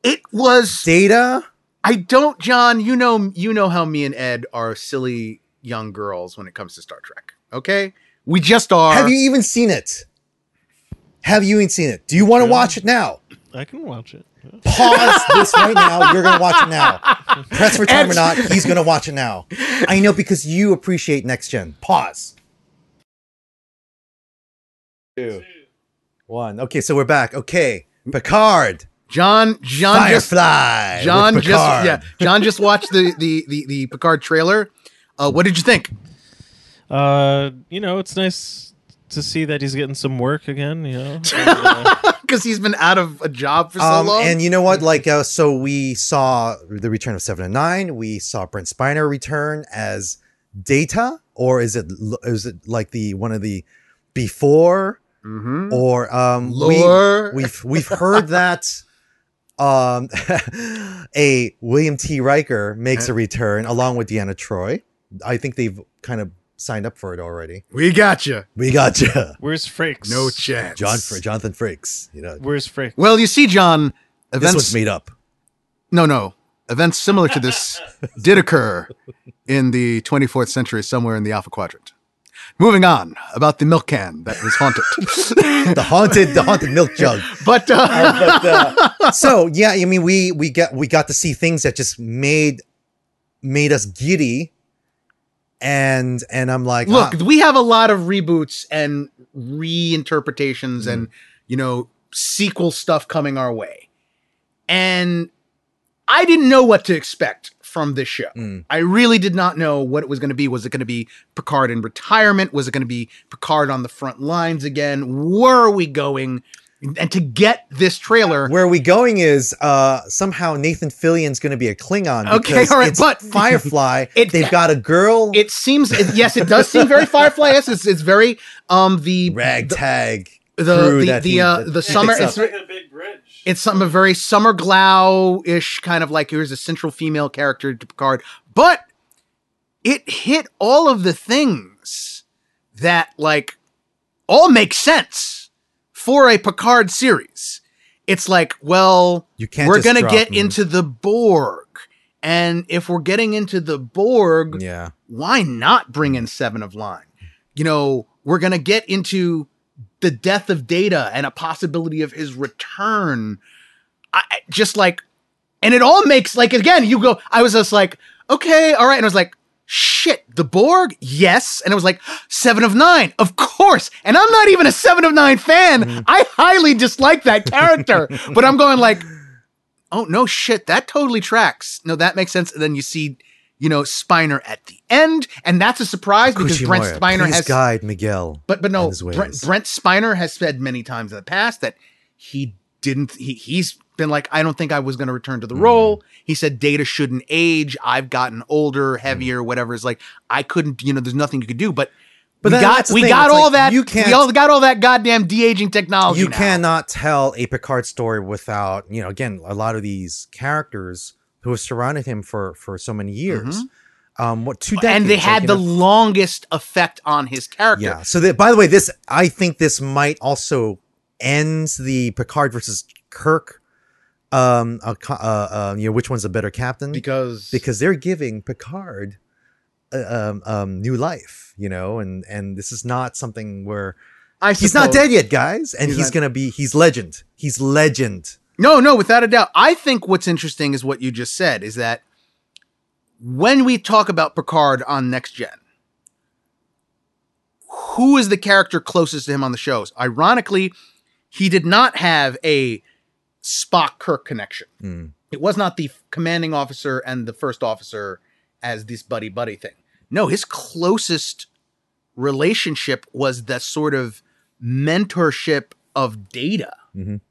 S1: it was.
S2: data.
S1: I don't, John. You know, you know how me and Ed are silly young girls when it comes to Star Trek. Okay, we just are.
S2: Have you even seen it? Have you even seen it? Do you want to
S5: Sure.
S2: watch it now?
S5: I can watch it. Yeah.
S2: Pause this right now. You're gonna watch it now. Press for time or not, he's gonna watch it now. I know because you appreciate next gen. Pause. Two, one. Okay, so we're back. Okay, Picard,
S1: John? John just
S2: Firefly. with
S1: John just yeah. John just watched the the the, the Picard trailer. Uh, what did you think?
S5: Uh, you know, it's nice to see that he's getting some work again. You know, And, uh,
S1: Because he's been out of a job for so
S2: Um,
S1: long.
S2: and you know what? Like, uh, so we saw the return of Seven and Nine. We saw Brent Spiner return as Data, or is it is it like the one of the before
S1: Mhm.
S2: or um we- we've we've heard that um a William T. Riker makes a return along with Deanna Troi. I think they've kind of signed up for it already.
S1: we got you.
S2: We got you,
S5: where's Frakes?
S1: No chance.
S2: John Fr- Jonathan Frakes. You know,
S5: Where's Frakes?
S1: Well, you see, John.
S2: this
S1: Events.
S2: one's made up.
S1: no, no. Events similar to this did occur in the 24th century, somewhere in the Alpha Quadrant. Moving on about the milk can that was haunted.
S2: The haunted, the haunted milk jug.
S1: but uh,
S2: but uh, so yeah, I mean, we we got we got to see things that just made made us giddy, and and I'm like,
S1: look,
S2: ah,
S1: we have a lot of reboots and reinterpretations and you know sequel stuff coming our way, and I didn't know what to expect from this show.
S2: Mm.
S1: I really did not know what it was going to be. Was it going to be Picard in retirement? Was it going to be Picard on the front lines again? Where are we going? And to get this trailer,
S2: where are we going is uh somehow Nathan Fillion's going to be a Klingon.
S1: Okay, all right,
S2: it's
S1: but-
S2: Firefly.
S1: It-
S2: they've got a girl
S1: it seems it, yes, it does seem very Firefly. Yes, it's, it's very um the
S2: ragtag
S1: the
S2: crew
S1: the
S2: that
S1: the,
S2: he-
S1: uh, the summer.
S2: picks
S1: It's,
S2: up.
S5: a big bridge.
S1: It's some a very Summer Glau ish kind of like here's a central female character to Picard, but it hit all of the things that like all make sense for a Picard series. It's like, well,
S2: You can't
S1: we're gonna get
S2: them.
S1: into the Borg, and if we're getting into the Borg,
S2: Yeah.
S1: why not bring in Seven of Nine? You know, we're gonna get into the death of Data and a possibility of his return. I just like, and it all makes like again. You go. I was just like, okay, all right, and I was like, shit, the Borg, yes, and it was like Seven of Nine, of course. And I'm not even a Seven of Nine fan. Mm. I highly dislike that character, but I'm going like, oh no shit that totally tracks no that makes sense and then you see you know spiner at the end. And that's a surprise because brent spiner has
S2: guide Miguel.
S1: but but no brent, brent spiner has said many times in the past that he didn't he, he's been like i don't think i was going to return to the role. He said data shouldn't age. I've gotten older
S2: Mm-hmm.
S1: heavier whatever. It's like i couldn't you know there's nothing you could do. But
S2: But
S1: we got we got
S2: it's
S1: all
S2: like,
S1: that
S2: you
S1: we
S2: can't- We
S1: all got all that goddamn de-aging technology
S2: you
S1: now.
S2: cannot tell a Picard story without, you know, again, a lot of these characters who have surrounded him for for so many years. Um, what two decades?
S1: Mm-hmm. and they had the
S2: know-
S1: longest effect on his character
S2: yeah. So that, by the way, this I think this might also end the Picard versus Kirk. Um, uh, uh, uh, you know, which one's a better captain?
S1: because
S2: because they're giving Picard uh, um, um, new life, you know, and and this is not something where
S1: I
S2: he's not dead yet, guys, and
S1: He's
S2: he's, gonna be he's legend. He's legend.
S1: No, no, without a doubt. I think what's interesting is what you just said is that when we talk about Picard on Next Gen, who is the character closest to him on the shows? Ironically, he did not have a Spock Kirk connection.
S2: Mm.
S1: It was not the commanding officer and the first officer as this buddy buddy thing. No, his closest relationship was that sort of mentorship of data
S2: Mhm.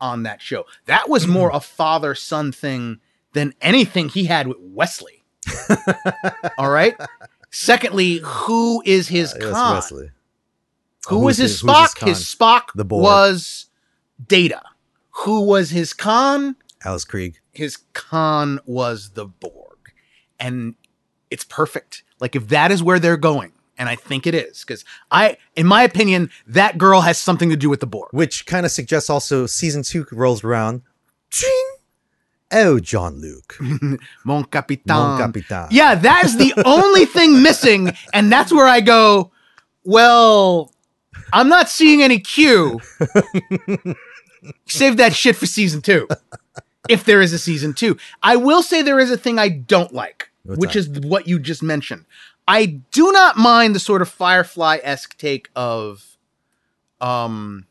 S1: On that show. That was more a father son thing than anything he had with Wesley. All right. Secondly, who is his
S2: Uh, was
S1: Khan?
S2: Wesley.
S1: Who was his
S2: his-
S1: Spock?
S2: his
S1: His. Spock
S2: The
S1: was Data. Who was his Khan?
S2: Alice Krige.
S1: His Khan was the Borg. And it's perfect. Like if that is where they're going, and I think it is, because I, in my opinion, that girl has something to do with the Borg.
S2: which kind of suggests also season two rolls around. Ching! Oh, Jean-Luc.
S1: Mon Capitan.
S2: Mon Capitan.
S1: Yeah, that is the only thing missing, and that's where I go. Well, I'm not seeing any Q. Save that shit for season two, if there is a season two. I will say there is a thing I don't like,
S2: What's
S1: which
S2: that?
S1: is what you just mentioned. I do not mind the sort of Firefly esque take of, um,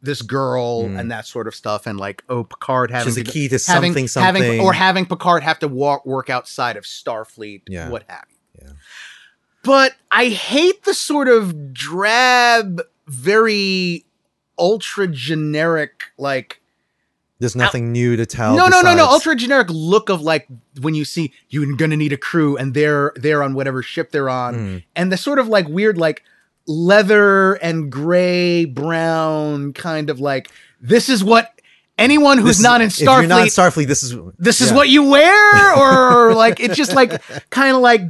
S1: this girl
S2: Mm.
S1: and that sort of stuff, and like oh Picard having
S2: the
S1: to-
S2: key to
S1: having,
S2: something,
S1: having
S2: something.
S1: or having Picard have to walk work outside of Starfleet,
S2: Yeah.
S1: what have you.
S2: Yeah.
S1: But I hate the sort of drab, very ultra generic, like
S2: There's nothing new to tell.
S1: no, no, no, no, ultra generic look of like when you see you're gonna need a crew and they're they're on whatever ship they're on,
S2: Mm.
S1: and the sort of like weird like leather and gray brown kind of like this is what anyone who's
S2: This
S1: not in
S2: If you're not in
S1: Starfleet
S2: Starfleet, this is
S1: this is
S2: yeah.
S1: what you wear or like it's just like kind of like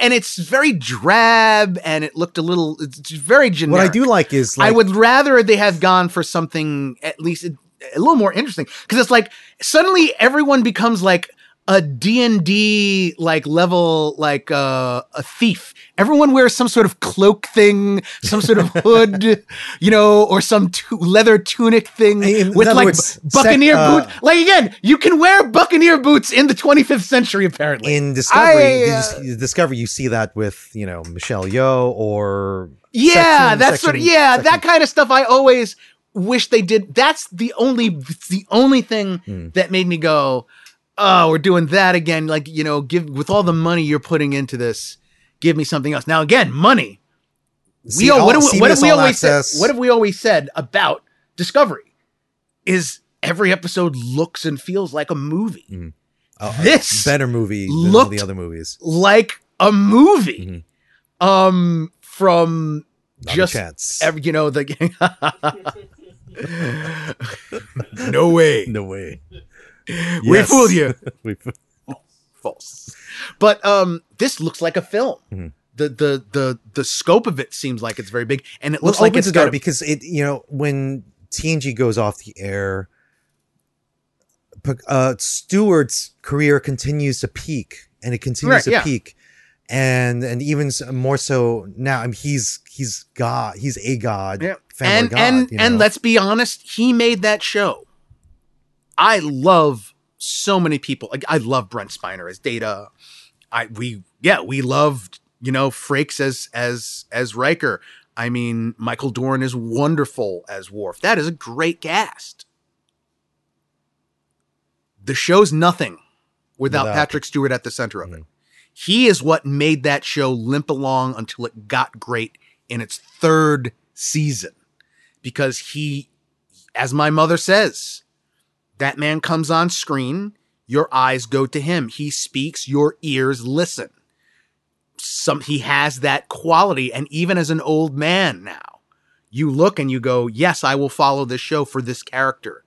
S1: and it's very drab and it looked a little it's very generic
S2: What I do like is like
S1: i would rather they have gone for something at least a, little more interesting because it's like suddenly everyone becomes like a D&D like level like uh, a thief. Everyone wears some sort of cloak thing, some sort of hood, you know, or some tu- leather tunic thing
S2: In-
S1: with like
S2: words,
S1: bu- buccaneer
S2: sec- uh,
S1: boots. Like again, you can wear buccaneer boots in the 25th century apparently.
S2: in Discovery,
S1: I,
S2: you
S1: uh,
S2: just- Discovery, you see that with you know Michelle Yeoh or
S1: Yeah,
S2: section-
S1: that's sort of yeah,
S2: section-
S1: that kind of stuff. I always wish they did. That's the only the only thing
S2: Hmm.
S1: that made me go, oh, we're doing that again. Like you know, give with all the money you're putting into this, give me something else. Now again, money.
S2: See,
S1: we all, what,
S2: all-
S1: have we, what have we
S2: All
S1: always said? What have we always said about Discovery? Is every episode looks and feels like a movie,
S2: Oh, a
S1: this
S2: better movie than all the other movies.
S1: like a movie.
S2: Mm-hmm.
S1: Um, from
S2: Not
S1: just every, you know the no way
S2: no way.
S1: we fooled you
S2: We fo-
S1: false but um this looks like a film
S2: Mm-hmm.
S1: the the the the scope of it seems like it's very big, and it
S2: Well,
S1: looks like
S2: opens
S1: it's
S2: the door
S1: got
S2: because it you know when TNG goes off the air, P- uh, Stewart's career continues to peak, and it continues
S1: Right,
S2: to
S1: yeah.
S2: peak, and and even more so now. I mean, he's he's God. He's a god.
S1: Yeah.
S2: family
S1: and
S2: god,
S1: and
S2: you
S1: and let's be honest, he made that show. I love so many people. Like I love Brent Spiner as Data. I we yeah we loved you know Frakes as as as Riker. I mean Michael Dorn is wonderful as Worf. That is a great cast. The show's nothing without,
S2: Without-
S1: Patrick Stewart at the center of it.
S2: Mm-hmm.
S1: He is what made that show limp along until it got great in its third season because he, as my mother says, that man comes on screen, your eyes go to him. He speaks, your ears listen. Some he has that quality, and even as an old man now, you look and you go, "Yes, I will follow this show for this character."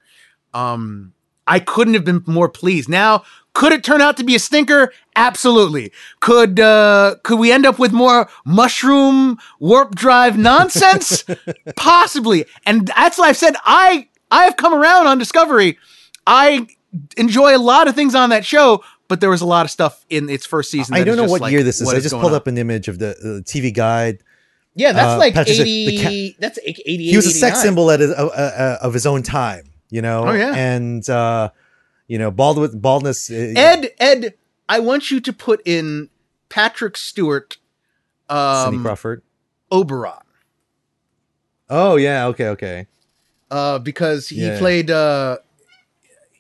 S1: Um, I couldn't have been more pleased. Now, could it turn out to be a stinker? Absolutely. Could uh, could we end up with more mushroom warp drive nonsense? Possibly. And that's why I've said I I have come around on Discovery. I enjoy a lot of things on that show, but there was a lot of stuff in its first season.
S2: I don't know what
S1: like,
S2: year this is.
S1: what
S2: I just pulled
S1: on?
S2: up an image of the, the TV guide.
S1: Yeah, that's
S2: uh,
S1: like
S2: Patrick
S1: 80
S2: the
S1: that's 88
S2: He was a sex symbol at his, uh, uh, of his own time. You know.
S1: Oh, yeah.
S2: And uh, you know, bald baldness. uh,
S1: Ed Ed, I want you to put in Patrick Stewart
S2: Cindy
S1: um
S2: Crawford.
S1: Oberon.
S2: Oh yeah. Okay. Okay.
S1: uh, because he
S2: Yeah.
S1: played uh,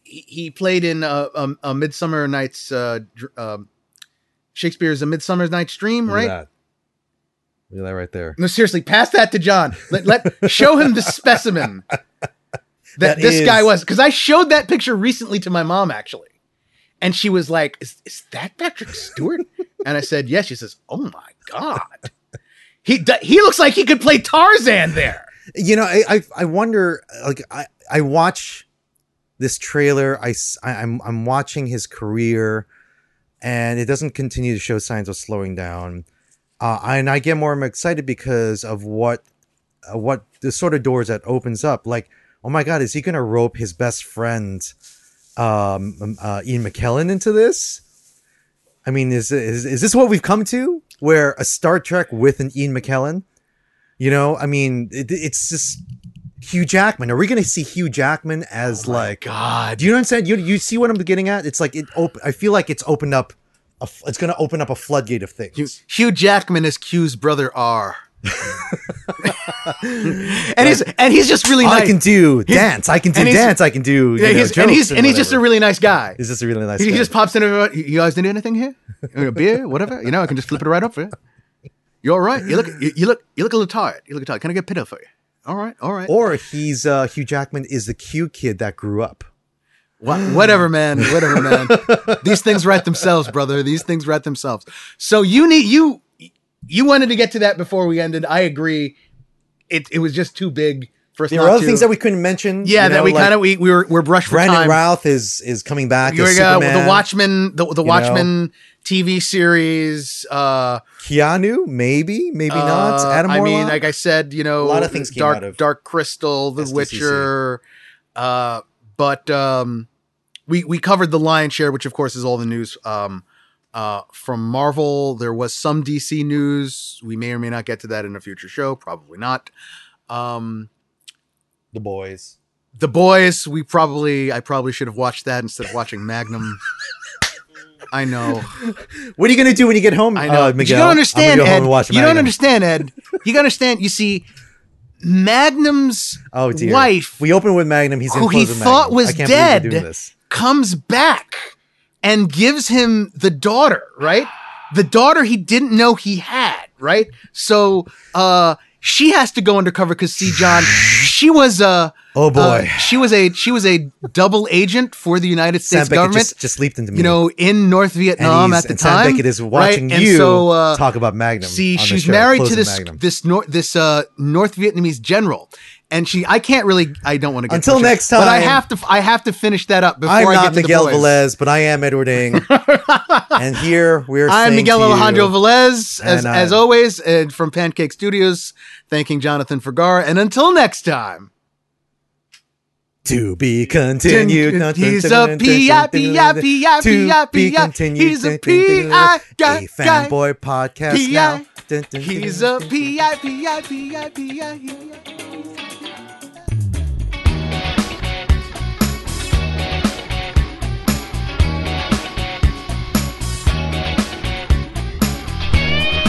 S1: he, he played in uh, um, a Midsummer Night's uh, dr- um, Shakespeare's A Midsummer Night's Dream,
S2: Look
S1: right?
S2: At that. Look at that right there.
S1: No, seriously, pass that to John. Let, let show him the specimen that,
S2: That
S1: this guy was. Because I showed that picture recently to my mom actually, and she was like, "Is, is that Patrick Stewart?" and I said, "Yes." She says, "Oh my god." He, he looks like he could play Tarzan there.
S2: You know, I I, I wonder. Like I I watch this trailer. I I- I'm I'm watching his career, and it doesn't continue to show signs of slowing down. Uh, and I get more excited because of what uh, what the sort of doors that opens up. Like, oh my god, is he gonna rope his best friend, um, um, uh, Ian McKellen into this? I mean, is, is is this what we've come to? Where a Star Trek with an Ian McKellen? You know, I mean, it, it's just Hugh Jackman. Are we going to see Hugh Jackman as like?
S1: God,
S2: Do you understand? You you see what I'm getting at? It's like it. Op- I feel like it's opened up. A, f- it's going to open up a floodgate of things.
S1: Hugh, Hugh Jackman is Q's brother R. and he's and he's just really
S2: I
S1: nice.
S2: can do dance. I can do dance. I can do.
S1: Yeah,
S2: know,
S1: he's, and he's
S2: jokes
S1: and he's just a really nice guy.
S2: He's just a really nice.
S1: He, he just pops in. You guys need anything here? A beer, whatever. You know, I can just flip it right up for you. You all right? You look you, you look you look a little tired. You look tired. Can I get a pillow for you? All right, all right.
S2: or he's uh, Hugh Jackman is the Q kid that grew up.
S1: Wha- whatever, man. Whatever, man. These things write themselves, brother. These things write themselves. So you need you you wanted to get to that before we ended. I agree. It it was just too big for us
S2: There
S1: not
S2: are other
S1: to.
S2: things that we couldn't mention.
S1: yeah,
S2: you
S1: that we
S2: like
S1: kind of we, we were we're brushed for
S2: Brandon
S1: time.
S2: Routh is is coming back as
S1: uh,
S2: Superman.
S1: the Watchmen, the, the
S2: know?
S1: TV series. Uh,
S2: Keanu, maybe, maybe not.
S1: uh,
S2: Adam
S1: I mean, like I said, you know,
S2: A lot of things came
S1: Dark
S2: out of
S1: Dark Crystal, The
S2: SDCC.
S1: Witcher. Uh, but um, we we covered the lion's share, which of course is all the news um, uh, from Marvel. There was some DC news. We may or may not get to that in a future show. Probably not. Um,
S2: the boys.
S1: the boys. We probably I probably should have watched that instead of watching Magnum. I know.
S2: What are you gonna do when you get home?
S1: I know.
S2: uh, Miguel?
S1: you don't understand,
S2: go
S1: Ed. You don't understand, Ed. You gotta understand. You see, Magnum's
S2: Oh dear.
S1: wife
S2: We open with Magnum. He's
S1: who he thought
S2: Magnum.
S1: was dead
S2: we're doing this.
S1: comes back and gives him the daughter, right? The daughter he didn't know he had, right? So uh she has to go undercover because see John, she was a
S2: Oh boy.
S1: uh, she was a she was a double agent for the United States
S2: Beckett
S1: government.
S2: just, just leaped into me.
S1: you know, in North Vietnam at the
S2: and Sam
S1: time.
S2: Beckett is watching
S1: And
S2: you
S1: so, uh,
S2: talk about Magnum.
S1: See, she's married to this
S2: Magnum.
S1: this North this uh North Vietnamese general, and she I can't really I don't want to get
S2: Until next
S1: but I
S2: time.
S1: have to I have to finish that up before
S2: I'm
S1: I
S2: not
S1: get to
S2: Miguel
S1: the boys.
S2: Velez, but I am Edward Ing. and here we're
S1: I'm Miguel
S2: you-
S1: Alejandro Velez, as,
S2: I-
S1: as always, and from Pancake Studios, thanking Jonathan Fergar. And until next time,
S2: To be continued.
S1: He's a
S2: be
S1: He's a
S2: continued.
S1: P.I. guy,
S2: A fanboy podcast
S1: P.I.
S2: now.
S1: He's a.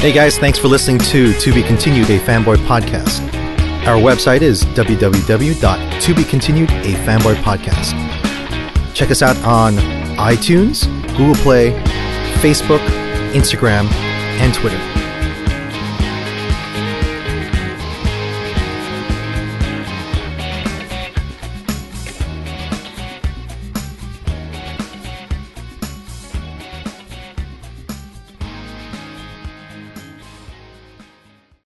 S2: Hey guys, thanks for listening to To Be Continued, a fanboy podcast. Our website is www.tobecontinued.afanboypodcast. Check us out on iTunes, Google Play, Facebook, Instagram, and Twitter.